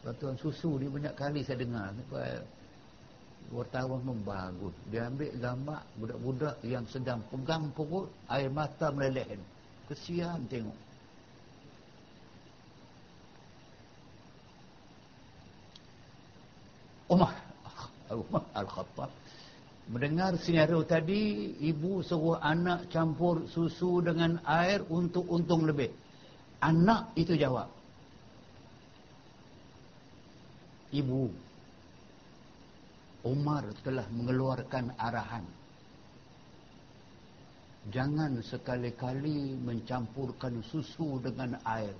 Batuan susu ni banyak kali saya dengar. Wartawan membagus. Dia ambil gambar budak-budak yang sedang pegang perut, air mata meleleh. Kesian tengok. Umar, Umar Al-Khattab mendengar senario tadi, ibu suruh anak campur susu dengan air untuk untung lebih. Anak itu jawab. Ibu, Umar telah mengeluarkan arahan. Jangan sekali-kali mencampurkan susu dengan air.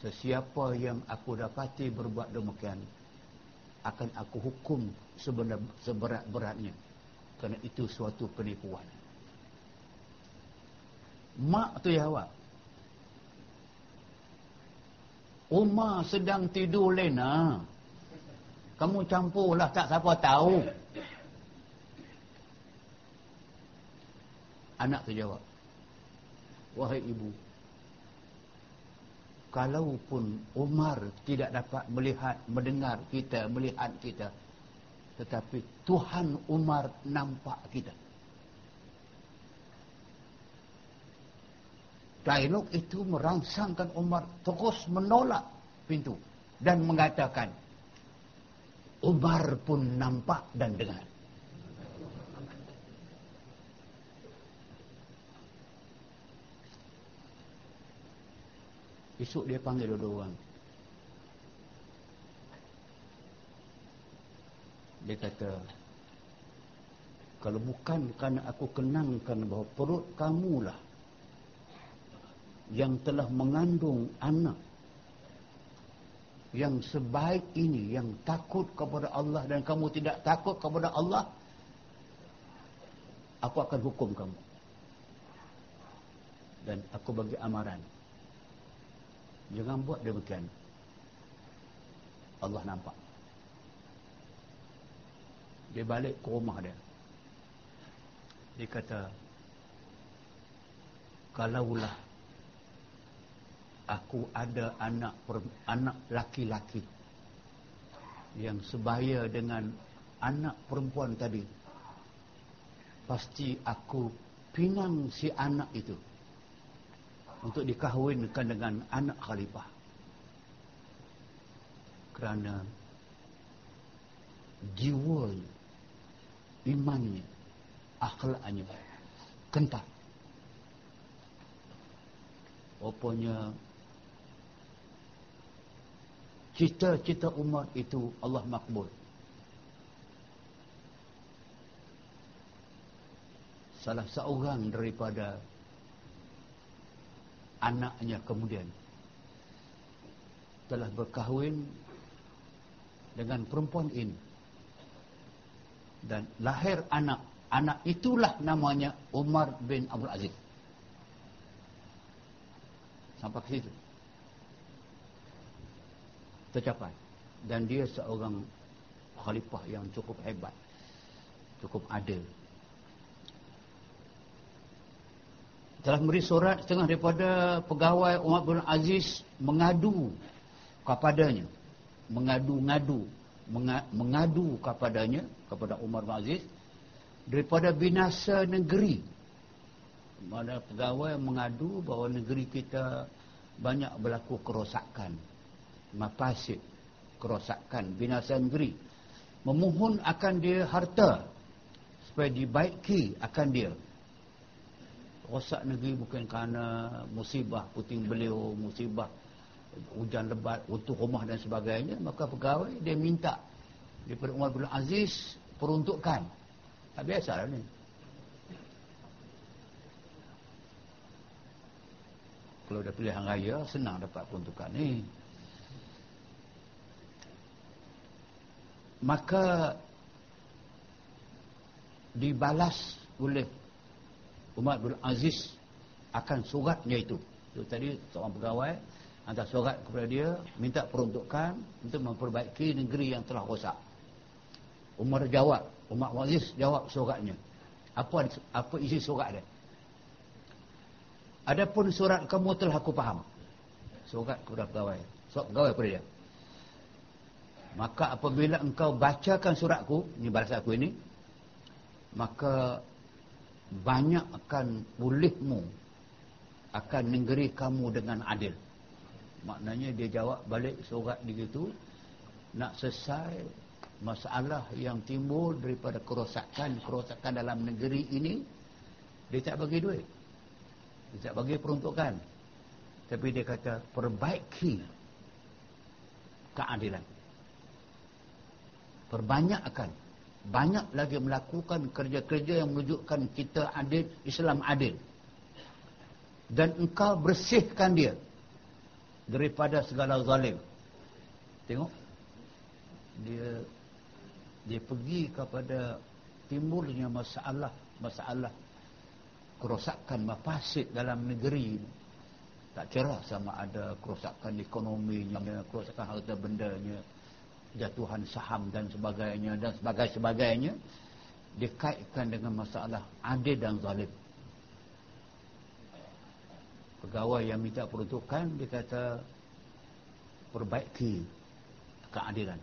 Sesiapa yang aku dapati berbuat demikian akan aku hukum seberat-beratnya. Kerana itu suatu penipuan. Mak tu jawab Umar sedang tidur lena kamu campurlah tak siapa tahu. Anak terjawab. Wahai ibu. Kalaupun Umar tidak dapat melihat, mendengar kita, melihat kita. Tetapi Tuhan Umar nampak kita. Dialog itu merangsangkan Umar terus menolak pintu. Dan mengatakan, Umar pun nampak dan dengar. Esok dia panggil dua-dua orang. Dia kata, kalau bukan kerana aku kenangkan bahawa perut kamulah yang telah mengandung anak yang sebaik ini, yang takut kepada Allah dan kamu tidak takut kepada Allah, aku akan hukum kamu. Dan aku bagi amaran. Jangan buat demikian. Allah nampak. Dia balik ke rumah dia. Dia kata, kalaulah aku ada anak anak laki-laki yang sebaya dengan anak perempuan tadi, pasti aku pinang si anak itu untuk dikahwinkan dengan anak khalifah. Kerana jiwa imannya akhlaknya kental. Rupanya cita-cita umat itu Allah makbul. Salah seorang daripada anaknya kemudian telah berkahwin dengan perempuan ini. Dan lahir anak. Anak itulah namanya Umar bin Abdul Aziz. Sampai ke situ tercapai. Dan dia seorang khalifah yang cukup hebat cukup adil. Telah memberi surat setengah daripada pegawai Umar bin Aziz mengadu kepadanya. Mengadu-ngadu mengadu kepadanya kepada Umar bin Aziz daripada binasa negeri. Mana pegawai mengadu bahawa negeri kita banyak berlaku kerosakan mafasid kerosakan binasa negeri memohon akan dia harta supaya dibaiki akan dia rosak negeri bukan kerana musibah puting beliau, musibah hujan lebat, untuk rumah dan sebagainya, maka pegawai dia minta daripada Umar bin Aziz peruntukan. Tak biasa lah ni. Kalau dah pilihan raya, senang dapat peruntukan ni. Maka dibalas oleh Umar bin Aziz akan suratnya itu. Itu tadi seorang pegawai hantar surat kepada dia minta peruntukan untuk memperbaiki negeri yang telah rosak. Umar jawab, Umar bin Aziz jawab suratnya. Apa apa isi surat dia? Adapun surat kamu telah aku faham. Surat kepada pegawai. Surat pegawai kepada dia. Maka apabila engkau bacakan suratku, ini balas aku ini, maka banyak akan pulihmu akan negeri kamu dengan adil. Maknanya dia jawab balik surat dia itu nak selesai masalah yang timbul daripada kerosakan-kerosakan dalam negeri ini dia tak bagi duit. Dia tak bagi peruntukan. Tapi dia kata perbaiki keadilan perbanyakkan banyak lagi melakukan kerja-kerja yang menunjukkan kita adil, Islam adil. Dan engkau bersihkan dia daripada segala zalim. Tengok. Dia dia pergi kepada timbulnya masalah masalah kerosakan mafasid dalam negeri ini. Tak kira sama ada kerosakan ekonominya, kerosakan harta bendanya, jatuhan saham dan sebagainya dan sebagainya dikaitkan dengan masalah adil dan zalim. Pegawai yang minta peruntukan dia kata perbaiki keadilan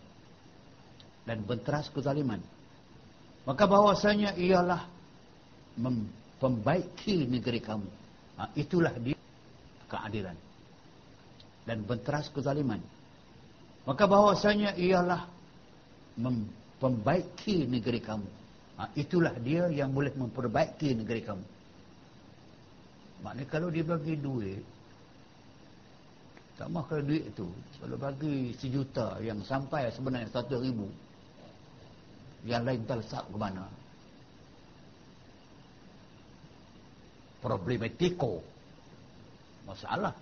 dan benteras kezaliman. Maka bahawasanya ialah memperbaiki negeri kamu. Ha, itulah dia keadilan dan benteras kezaliman maka bahawasanya ialah memperbaiki negeri kamu. Ha, itulah dia yang boleh memperbaiki negeri kamu. Maknanya kalau dia bagi duit tak mahu duit tu kalau bagi sejuta yang sampai sebenarnya satu ribu yang lain terlesak ke mana. Problematiko. Masalah.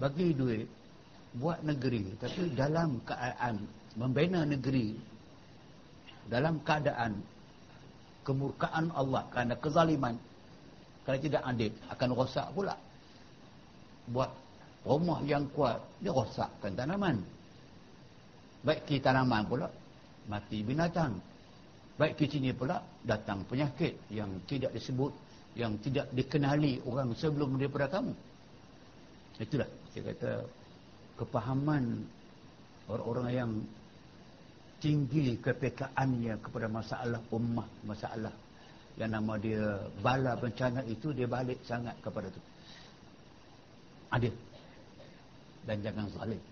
Bagi duit buat negeri tapi dalam keadaan membina negeri dalam keadaan kemurkaan Allah kerana kezaliman kalau tidak adil akan rosak pula. Buat rumah yang kuat dia rosakkan tanaman. Baik ki tanaman pula mati binatang. Baik ke sini pula datang penyakit yang tidak disebut yang tidak dikenali orang sebelum daripada kamu. Itulah saya kata kepahaman orang-orang yang tinggi kepekaannya kepada masalah ummah, masalah yang nama dia bala bencana itu dia balik sangat kepada itu. Adil. Dan jangan zalim.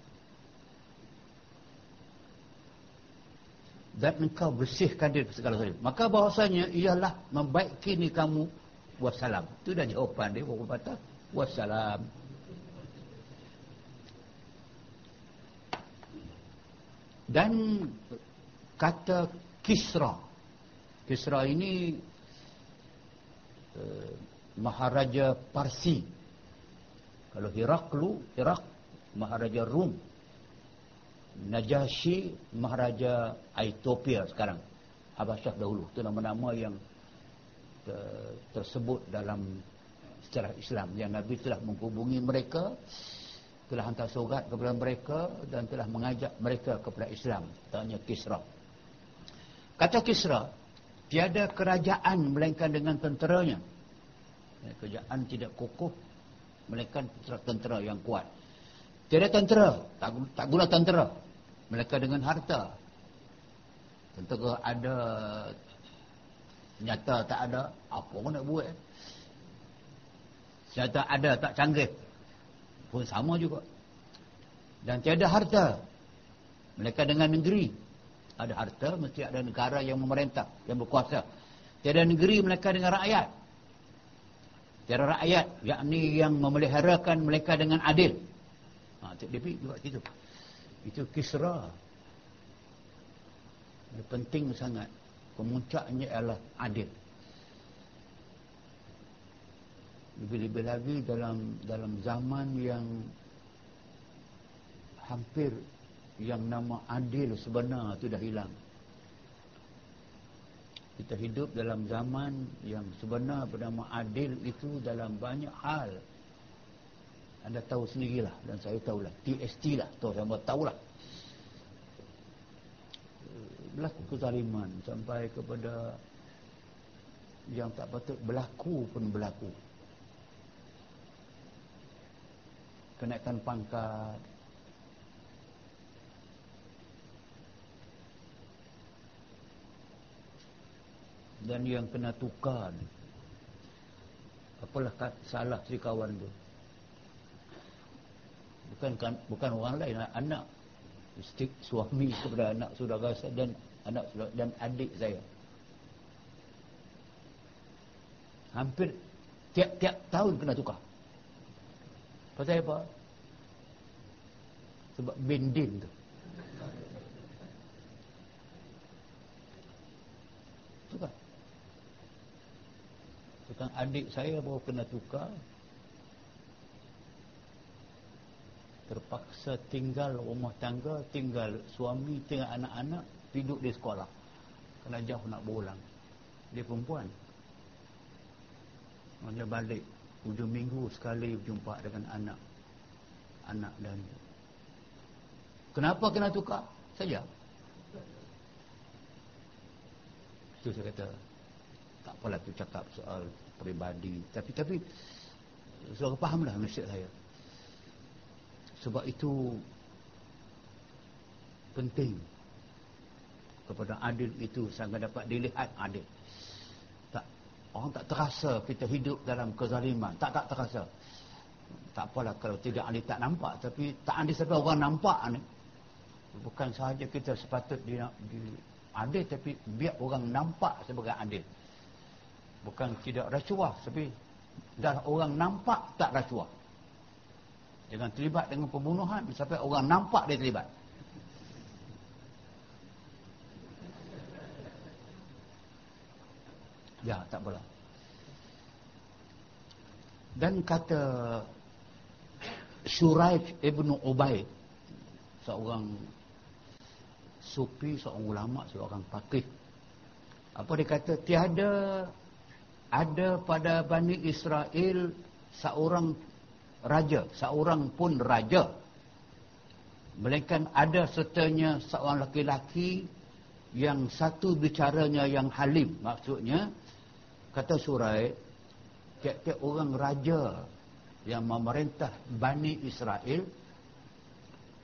Dan engkau bersihkan diri segala zalim. Maka bahasanya ialah membaiki ni kamu wassalam. Itu dah jawapan dia. Wassalam. Dan kata Kisra. Kisra ini uh, Maharaja Parsi. Kalau Heraklu Herak Maharaja Rum. Najasyi Maharaja Ethiopia sekarang. Habasyah dahulu. Itu nama-nama yang ter tersebut dalam sejarah Islam. Yang Nabi telah menghubungi mereka telah hantar surat kepada mereka dan telah mengajak mereka kepada Islam tanya Kisra. Kata Kisra tiada kerajaan melainkan dengan tenteranya. Ya, kerajaan tidak kukuh melainkan tentera yang kuat. Tiada tentera tak, tak guna tentera melainkan dengan harta. Tentera ada nyata tak ada apa pun nak buat. Nyata ada tak canggih pun sama juga. Dan tiada harta. Mereka dengan negeri. Ada harta mesti ada negara yang memerintah yang berkuasa. Tiada negeri mereka dengan rakyat. Tiada rakyat yakni yang memeliharakan mereka dengan adil. Ha, dia juga itu itu kisra. Ini penting sangat. Kemuncaknya adalah adil lebih-lebih lagi dalam dalam zaman yang hampir yang nama adil sebenar itu dah hilang. Kita hidup dalam zaman yang sebenar bernama adil itu dalam banyak hal. Anda tahu sendirilah dan saya tahulah. TST lah. Tahu sama tahulah. Berlaku kezaliman sampai kepada yang tak patut berlaku pun berlaku kenaikan pangkat. Dan yang kena tukar apalah salah si kawan tu. Bukan kan, bukan orang lain anak. Isteri suami kepada anak saudara saya dan anak saudara dan adik saya. Hampir tiap-tiap tahun kena tukar Pasal apa? Sebab bendin tu. Tukar. Tukang adik saya baru kena tukar. Terpaksa tinggal rumah tangga, tinggal suami, tinggal anak-anak, tidur di sekolah. Kena jauh nak berulang. Dia perempuan. Dia balik Hujung minggu sekali berjumpa dengan anak Anak dan Kenapa kena tukar? Saja Itu saya kata Tak apalah tu cakap soal peribadi Tapi tapi Saudara fahamlah maksud saya. Sebab itu penting kepada adil itu sangat dapat dilihat adil. Orang tak terasa kita hidup dalam kezaliman. Tak tak terasa. Tak apalah kalau tidak adil tak nampak tapi tak adil sampai orang nampak ni. Bukan sahaja kita sepatut di, di adil tapi biar orang nampak sebagai adil. Bukan tidak rasuah tapi dah orang nampak tak rasuah. Jangan terlibat dengan pembunuhan sampai orang nampak dia terlibat. Ya, tak boleh. Dan kata Shuraih Ibn Ubaid seorang sufi, seorang ulama, seorang pakih. Apa dia kata? Tiada ada pada Bani Israel seorang raja, seorang pun raja. Melainkan ada sertanya seorang laki-laki yang satu bicaranya yang halim. Maksudnya, kata surai, tiap-tiap orang raja yang memerintah Bani Israel,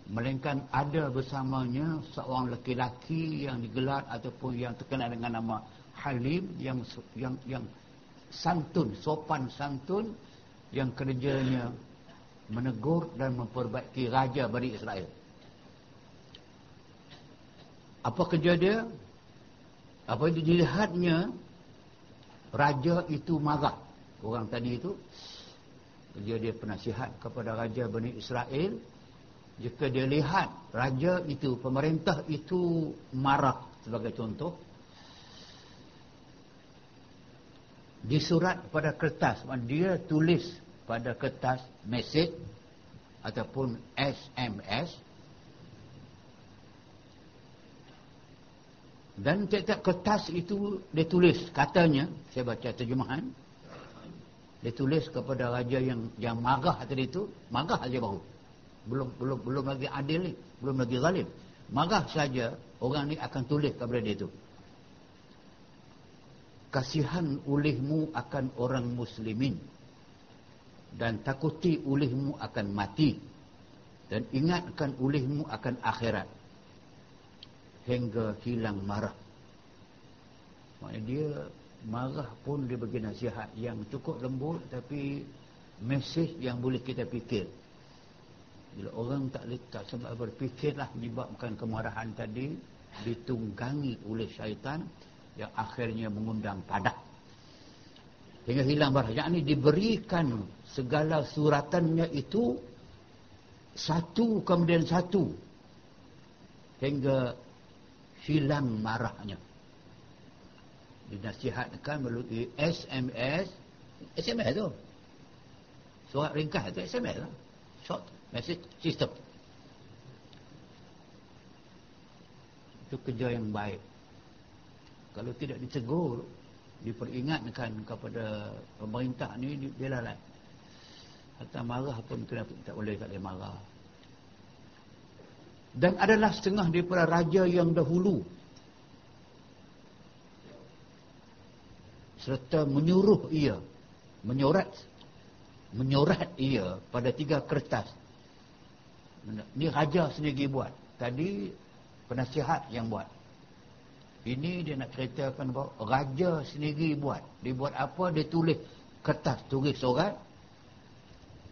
melainkan ada bersamanya seorang laki-laki yang digelar ataupun yang terkenal dengan nama Halim yang yang yang santun, sopan santun yang kerjanya menegur dan memperbaiki raja Bani Israel. Apa kerja dia? Apa yang dilihatnya raja itu marah. Orang tadi itu kerja dia penasihat kepada raja Bani Israel. Jika dia lihat raja itu, pemerintah itu marah sebagai contoh, di surat pada kertas dia tulis pada kertas mesej ataupun SMS dan tiap-tiap kertas itu dia tulis. Katanya saya baca terjemahan dia tulis kepada raja yang yang marah tadi itu marah saja baru. Belum belum belum lagi adil ni belum lagi zalim. Marah saja orang ni akan tulis kepada dia itu. Kasihan ulihmu akan orang muslimin. Dan takuti ulihmu akan mati. Dan ingatkan ulihmu akan akhirat hingga hilang marah. Maknanya dia marah pun dia bagi nasihat yang cukup lembut tapi mesej yang boleh kita fikir. Bila orang tak tak sempat berfikirlah menyebabkan kemarahan tadi ditunggangi oleh syaitan yang akhirnya mengundang padak hingga hilang barang yakni diberikan segala suratannya itu satu kemudian satu. Hingga hilang marahnya. Dinasihatkan melalui SMS SMS tu. Surat ringkas tu SMS lah. Short message system. Itu kerja yang baik. Kalau tidak ditegur diperingatkan kepada pemerintah ni dia lalai hatta marah pun kena tak boleh tak boleh marah dan adalah setengah daripada raja yang dahulu serta menyuruh ia menyurat menyurat ia pada tiga kertas ni raja sendiri buat tadi penasihat yang buat ini dia nak ceritakan bahawa raja sendiri buat. Dia buat apa? Dia tulis kertas, tulis surat.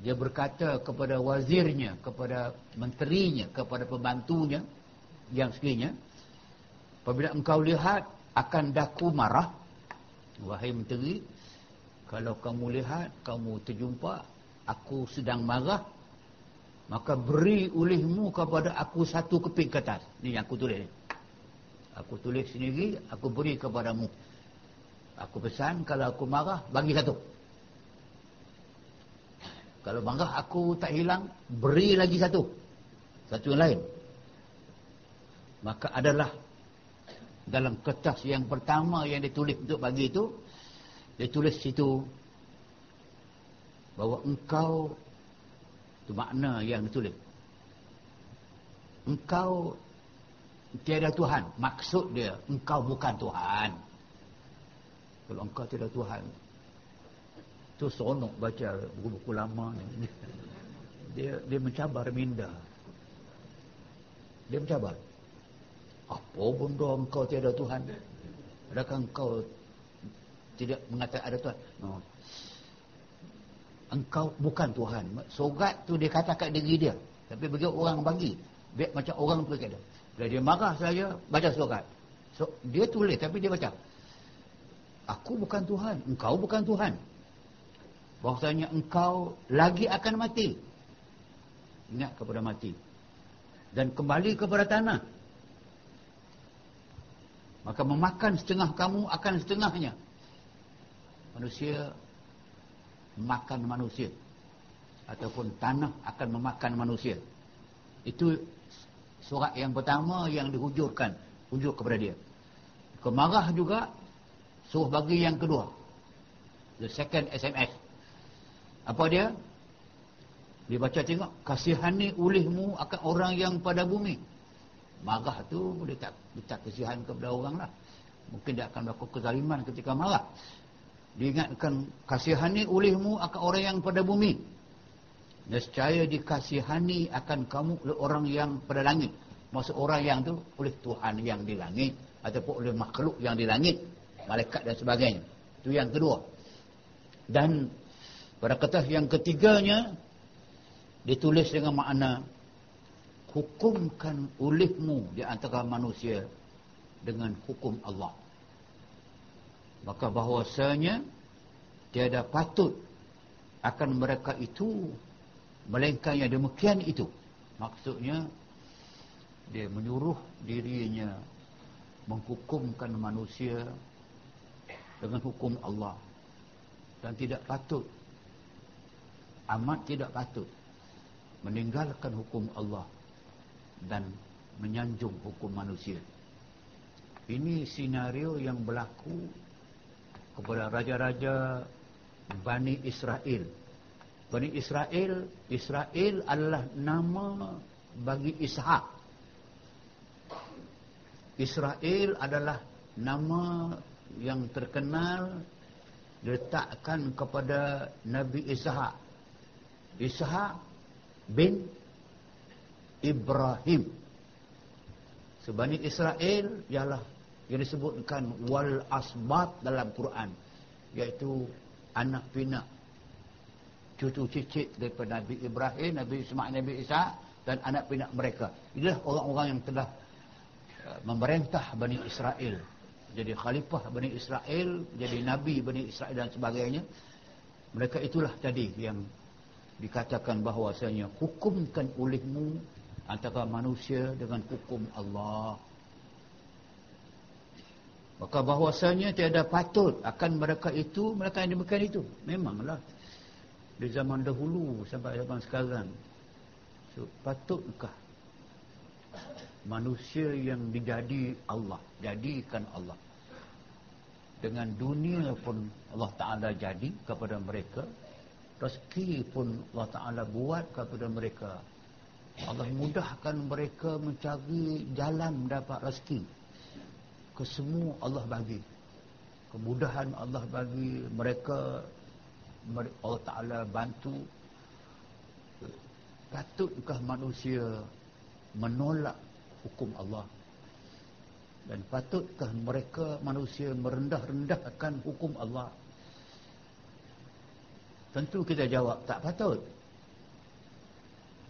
Dia berkata kepada wazirnya, kepada menterinya, kepada pembantunya yang sekiranya. Apabila engkau lihat akan daku marah. Wahai menteri, kalau kamu lihat, kamu terjumpa, aku sedang marah. Maka beri ulihmu kepada aku satu keping kertas. Ini yang aku tulis. Aku tulis sendiri, aku beri kepadamu. Aku pesan, kalau aku marah, bagi satu. Kalau marah aku tak hilang, beri lagi satu. Satu yang lain. Maka adalah dalam kertas yang pertama yang ditulis untuk bagi itu, dia tulis situ bahawa engkau itu makna yang ditulis. Engkau tiada Tuhan. Maksud dia, engkau bukan Tuhan. Kalau engkau tiada Tuhan, tu seronok baca buku-buku lama ni. Dia dia mencabar minda. Dia mencabar. Apa benda engkau tiada Tuhan? Adakah engkau tidak mengatakan ada Tuhan? No. engkau bukan Tuhan. Sogat tu dia kata kat diri dia. Tapi bagi orang bagi biar macam orang tu kata bila dia marah saja baca sogat. So, dia tulis tapi dia baca aku bukan Tuhan engkau bukan Tuhan bahwasanya engkau lagi akan mati. Ingat kepada mati. Dan kembali kepada tanah. Maka memakan setengah kamu akan setengahnya. Manusia makan manusia. Ataupun tanah akan memakan manusia. Itu surat yang pertama yang dihujurkan. Hujur kepada dia. Kemarah juga suruh bagi yang kedua. The second SMS apa dia? Dia baca tengok kasihani ulihmu akan orang yang pada bumi. Marah tu dia tak, dia tak kasihan kepada orang lah. Mungkin dia akan melakukan kezaliman ketika marah. Diingatkan kasihani ulihmu akan orang yang pada bumi. Nescaya dikasihani akan kamu oleh orang yang pada langit. Maksud orang yang tu oleh Tuhan yang di langit ataupun oleh makhluk yang di langit malaikat dan sebagainya. Itu yang kedua. Dan pada kata yang ketiganya ditulis dengan makna hukumkan ulihmu di antara manusia dengan hukum Allah. Maka bahwasanya tiada patut akan mereka itu melainkan yang demikian itu. Maksudnya dia menyuruh dirinya menghukumkan manusia dengan hukum Allah. Dan tidak patut amat tidak patut meninggalkan hukum Allah dan menyanjung hukum manusia. Ini senario yang berlaku kepada raja-raja Bani Israel. Bani Israel Israel adalah nama bagi Ishak. Israel adalah nama yang terkenal diletakkan kepada Nabi Ishak Ishak bin Ibrahim Sebani Israel ialah yang disebutkan wal asbat dalam Quran iaitu anak pinak cucu cicit daripada Nabi Ibrahim, Nabi Ismail, Nabi Isa dan anak pinak mereka. Inilah orang-orang yang telah uh, memerintah Bani Israel. Jadi khalifah Bani Israel, jadi Nabi Bani Israel dan sebagainya. Mereka itulah tadi yang dikatakan bahawasanya hukumkan olehmu antara manusia dengan hukum Allah. Maka bahawasanya tiada patut akan mereka itu, mereka yang demikian itu. Memanglah di zaman dahulu sampai zaman sekarang so, patutkah manusia yang dijadi Allah jadikan Allah dengan dunia pun Allah Ta'ala jadi kepada mereka rezeki pun Allah Ta'ala buat kepada mereka. Allah mudahkan mereka mencari jalan mendapat rezeki. Kesemua Allah bagi. Kemudahan Allah bagi mereka. Allah Ta'ala bantu. Patutkah manusia menolak hukum Allah? Dan patutkah mereka manusia merendah-rendahkan hukum Allah tentu kita jawab tak patut.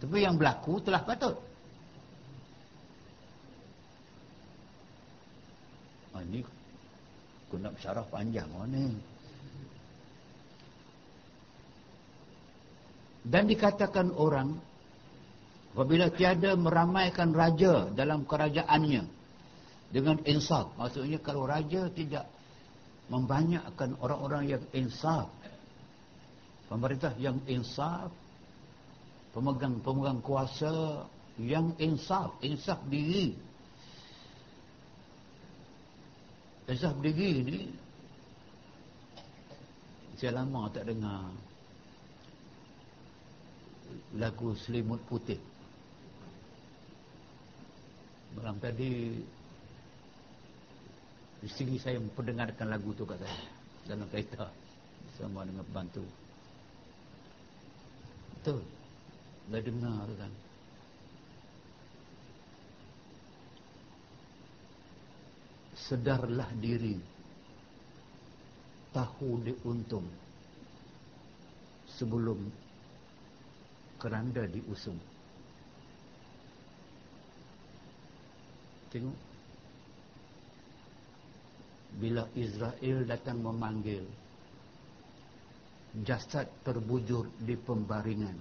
Tapi yang berlaku telah patut. Ha, ini aku nak syarah panjang oh, ni. Dan dikatakan orang apabila tiada meramaikan raja dalam kerajaannya dengan insaf. Maksudnya kalau raja tidak membanyakkan orang-orang yang insaf pemerintah yang insaf pemegang-pemegang kuasa yang insaf insaf diri. Insaf diri ni saya lama tak dengar lagu selimut putih. Malam tadi isteri saya memperdengarkan lagu tu kat saya. Dalam kereta. Sama dengan bantu betul. Dah dengar kan. Sedarlah diri. Tahu diuntung sebelum keranda diusung. Tengok. Bila Israel datang memanggil jasad terbujur di pembaringan.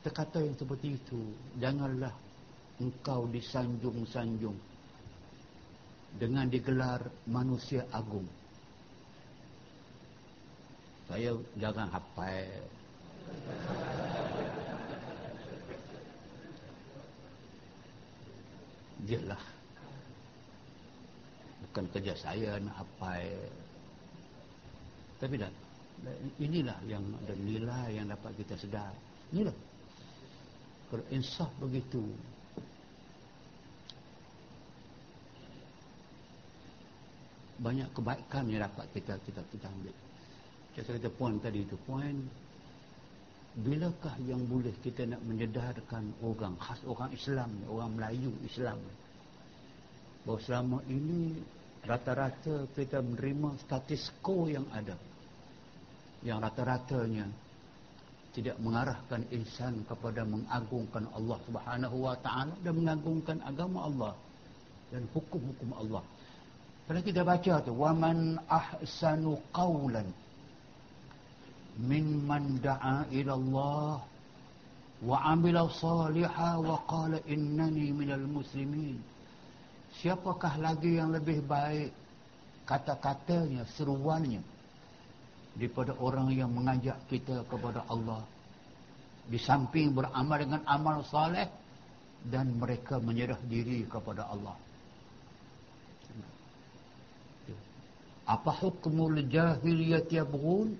Kata-kata yang seperti itu janganlah engkau disanjung-sanjung dengan digelar manusia agung. Saya jangan hafal Jelah Bukan kerja saya nak apa Tapi dah Inilah yang ada nilai yang dapat kita sedar. Inilah. Kalau insaf begitu Banyak kebaikan yang dapat kita kita kita ambil. Saya kata poin tadi itu Poin bilakah yang boleh kita nak menyedarkan orang khas orang Islam orang Melayu Islam bahawa selama ini rata-rata kita menerima status quo yang ada yang rata-ratanya tidak mengarahkan insan kepada mengagungkan Allah Subhanahu wa taala dan mengagungkan agama Allah dan hukum-hukum Allah. Kalau kita baca tu waman ahsanu qawlan mimman da'a ila Allah wa amila saliha wa qala innani minal muslimin siapakah lagi yang lebih baik? Kata-katanya seruannya daripada orang yang mengajak kita kepada Allah. Di samping beramal dengan amal saleh dan mereka menyerah diri kepada Allah. Apa hukmul jahiliyah yabghun?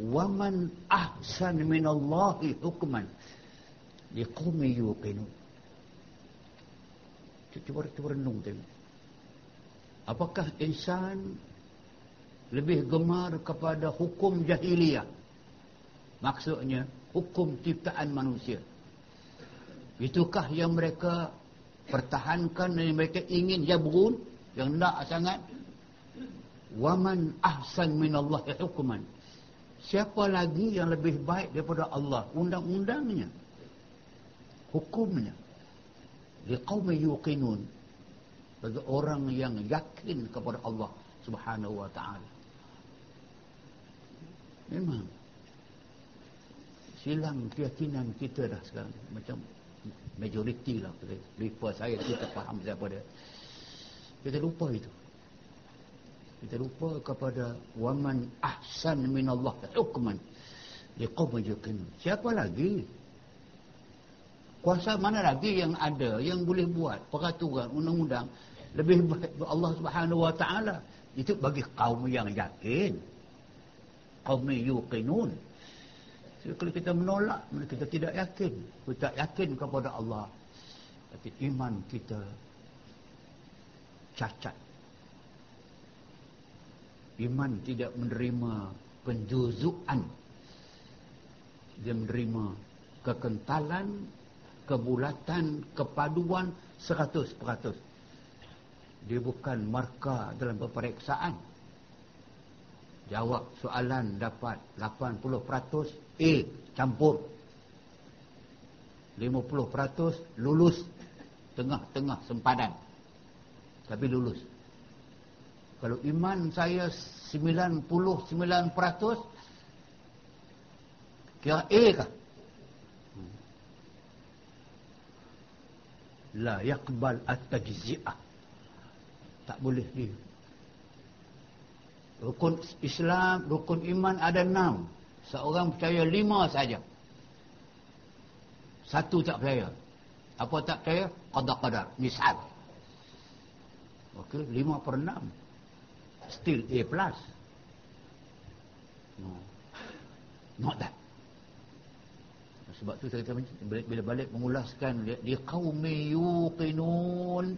Waman ahsan minallahi hukman. Liqumi yuqinu cuba cuba renung tengok apakah insan lebih gemar kepada hukum jahiliyah maksudnya hukum ciptaan manusia itukah yang mereka pertahankan dan mereka ingin jabrun yang nak sangat waman ahsan minallahi hukman Siapa lagi yang lebih baik daripada Allah? Undang-undangnya. Hukumnya. Liqawmi yuqinun. Bagi orang yang yakin kepada Allah subhanahu wa ta'ala. Memang. Silang keyakinan kita dah sekarang. Macam majoriti lah. Lupa saya kita faham siapa dia. Kita lupa itu kita lupa kepada waman ahsan minallah hukman liqawm yuqin siapa lagi kuasa mana lagi yang ada yang boleh buat peraturan undang-undang? Lebih baik Allah Subhanahu wa taala. Itu bagi kaum yang yakin. Kaum yuqinun. Jadi kalau kita menolak kita tidak yakin? Kita yakin kepada Allah. Tapi iman kita cacat. Iman tidak menerima penjuzuan. Dia menerima kekentalan kebulatan kepaduan 100% dia bukan markah dalam peperiksaan. Jawab soalan dapat 80% A campur. 50% lulus. Tengah-tengah sempadan. Tapi lulus. Kalau iman saya 99% kira A kah? La yakbal at-tajzi'ah. Tak boleh dia. Rukun Islam, rukun iman ada enam. Seorang percaya lima saja. Satu tak percaya. Apa tak percaya? Qadar-qadar. Misal. Okey, lima per enam still A plus. No. Not that. Sebab tu saya kata bila balik mengulaskan di qaumi yuqinun.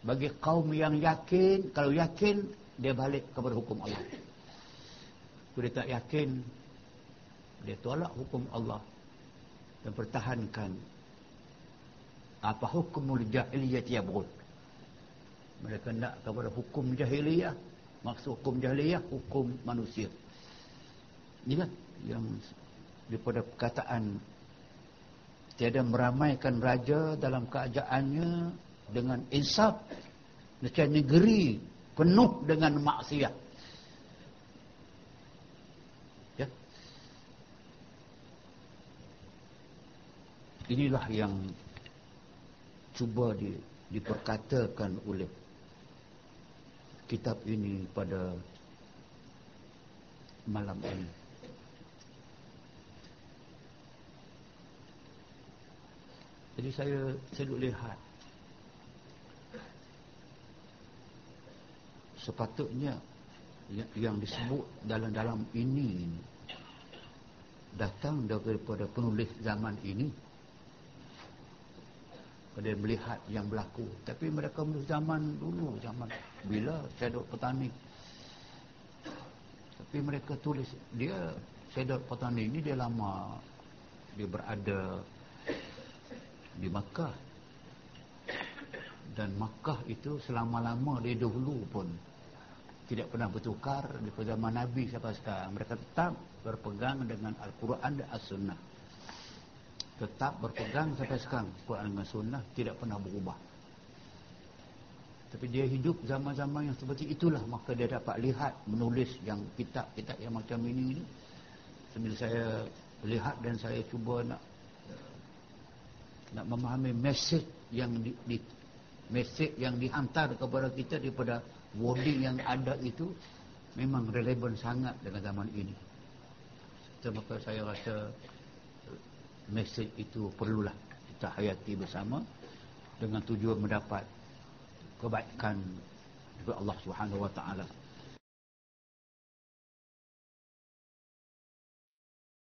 Bagi kaum yang yakin kalau yakin dia balik kepada hukum Allah. Kalau dia tak yakin dia tolak hukum Allah dan pertahankan apa hukum jahiliyah yabghud mereka nak kepada hukum jahiliyah. Maksud hukum jahiliyah hukum manusia. Ini kan yang daripada perkataan tiada meramaikan raja dalam keadaannya dengan insaf macam negeri penuh dengan maksiat. Ya. Inilah yang cuba di, diperkatakan oleh kitab ini pada malam ini jadi saya saya lihat. Sepatutnya yang disebut dalam-dalam ini datang daripada penulis zaman ini pada melihat yang berlaku. Tapi mereka menulis zaman dulu zaman bila Syedok Petani. Tapi mereka tulis dia Syedok Petani ini dia lama. Dia berada di Makkah dan Makkah itu selama-lama dia dahulu pun tidak pernah bertukar di zaman Nabi sampai sekarang. Mereka tetap berpegang dengan Al-Quran dan As-Sunnah. Tetap berpegang sampai sekarang. Al-Quran dan As-Sunnah tidak pernah berubah. Tapi dia hidup zaman-zaman yang seperti itulah. Maka dia dapat lihat, menulis yang kitab-kitab yang macam ini. Sambil saya lihat dan saya cuba nak nak memahami mesej yang di, di mesej yang dihantar kepada kita daripada wording yang ada itu memang relevan sangat dengan zaman ini. Maka saya rasa mesej itu perlulah kita hayati bersama dengan tujuan mendapat kebaikan dari Allah Subhanahu Wa Taala.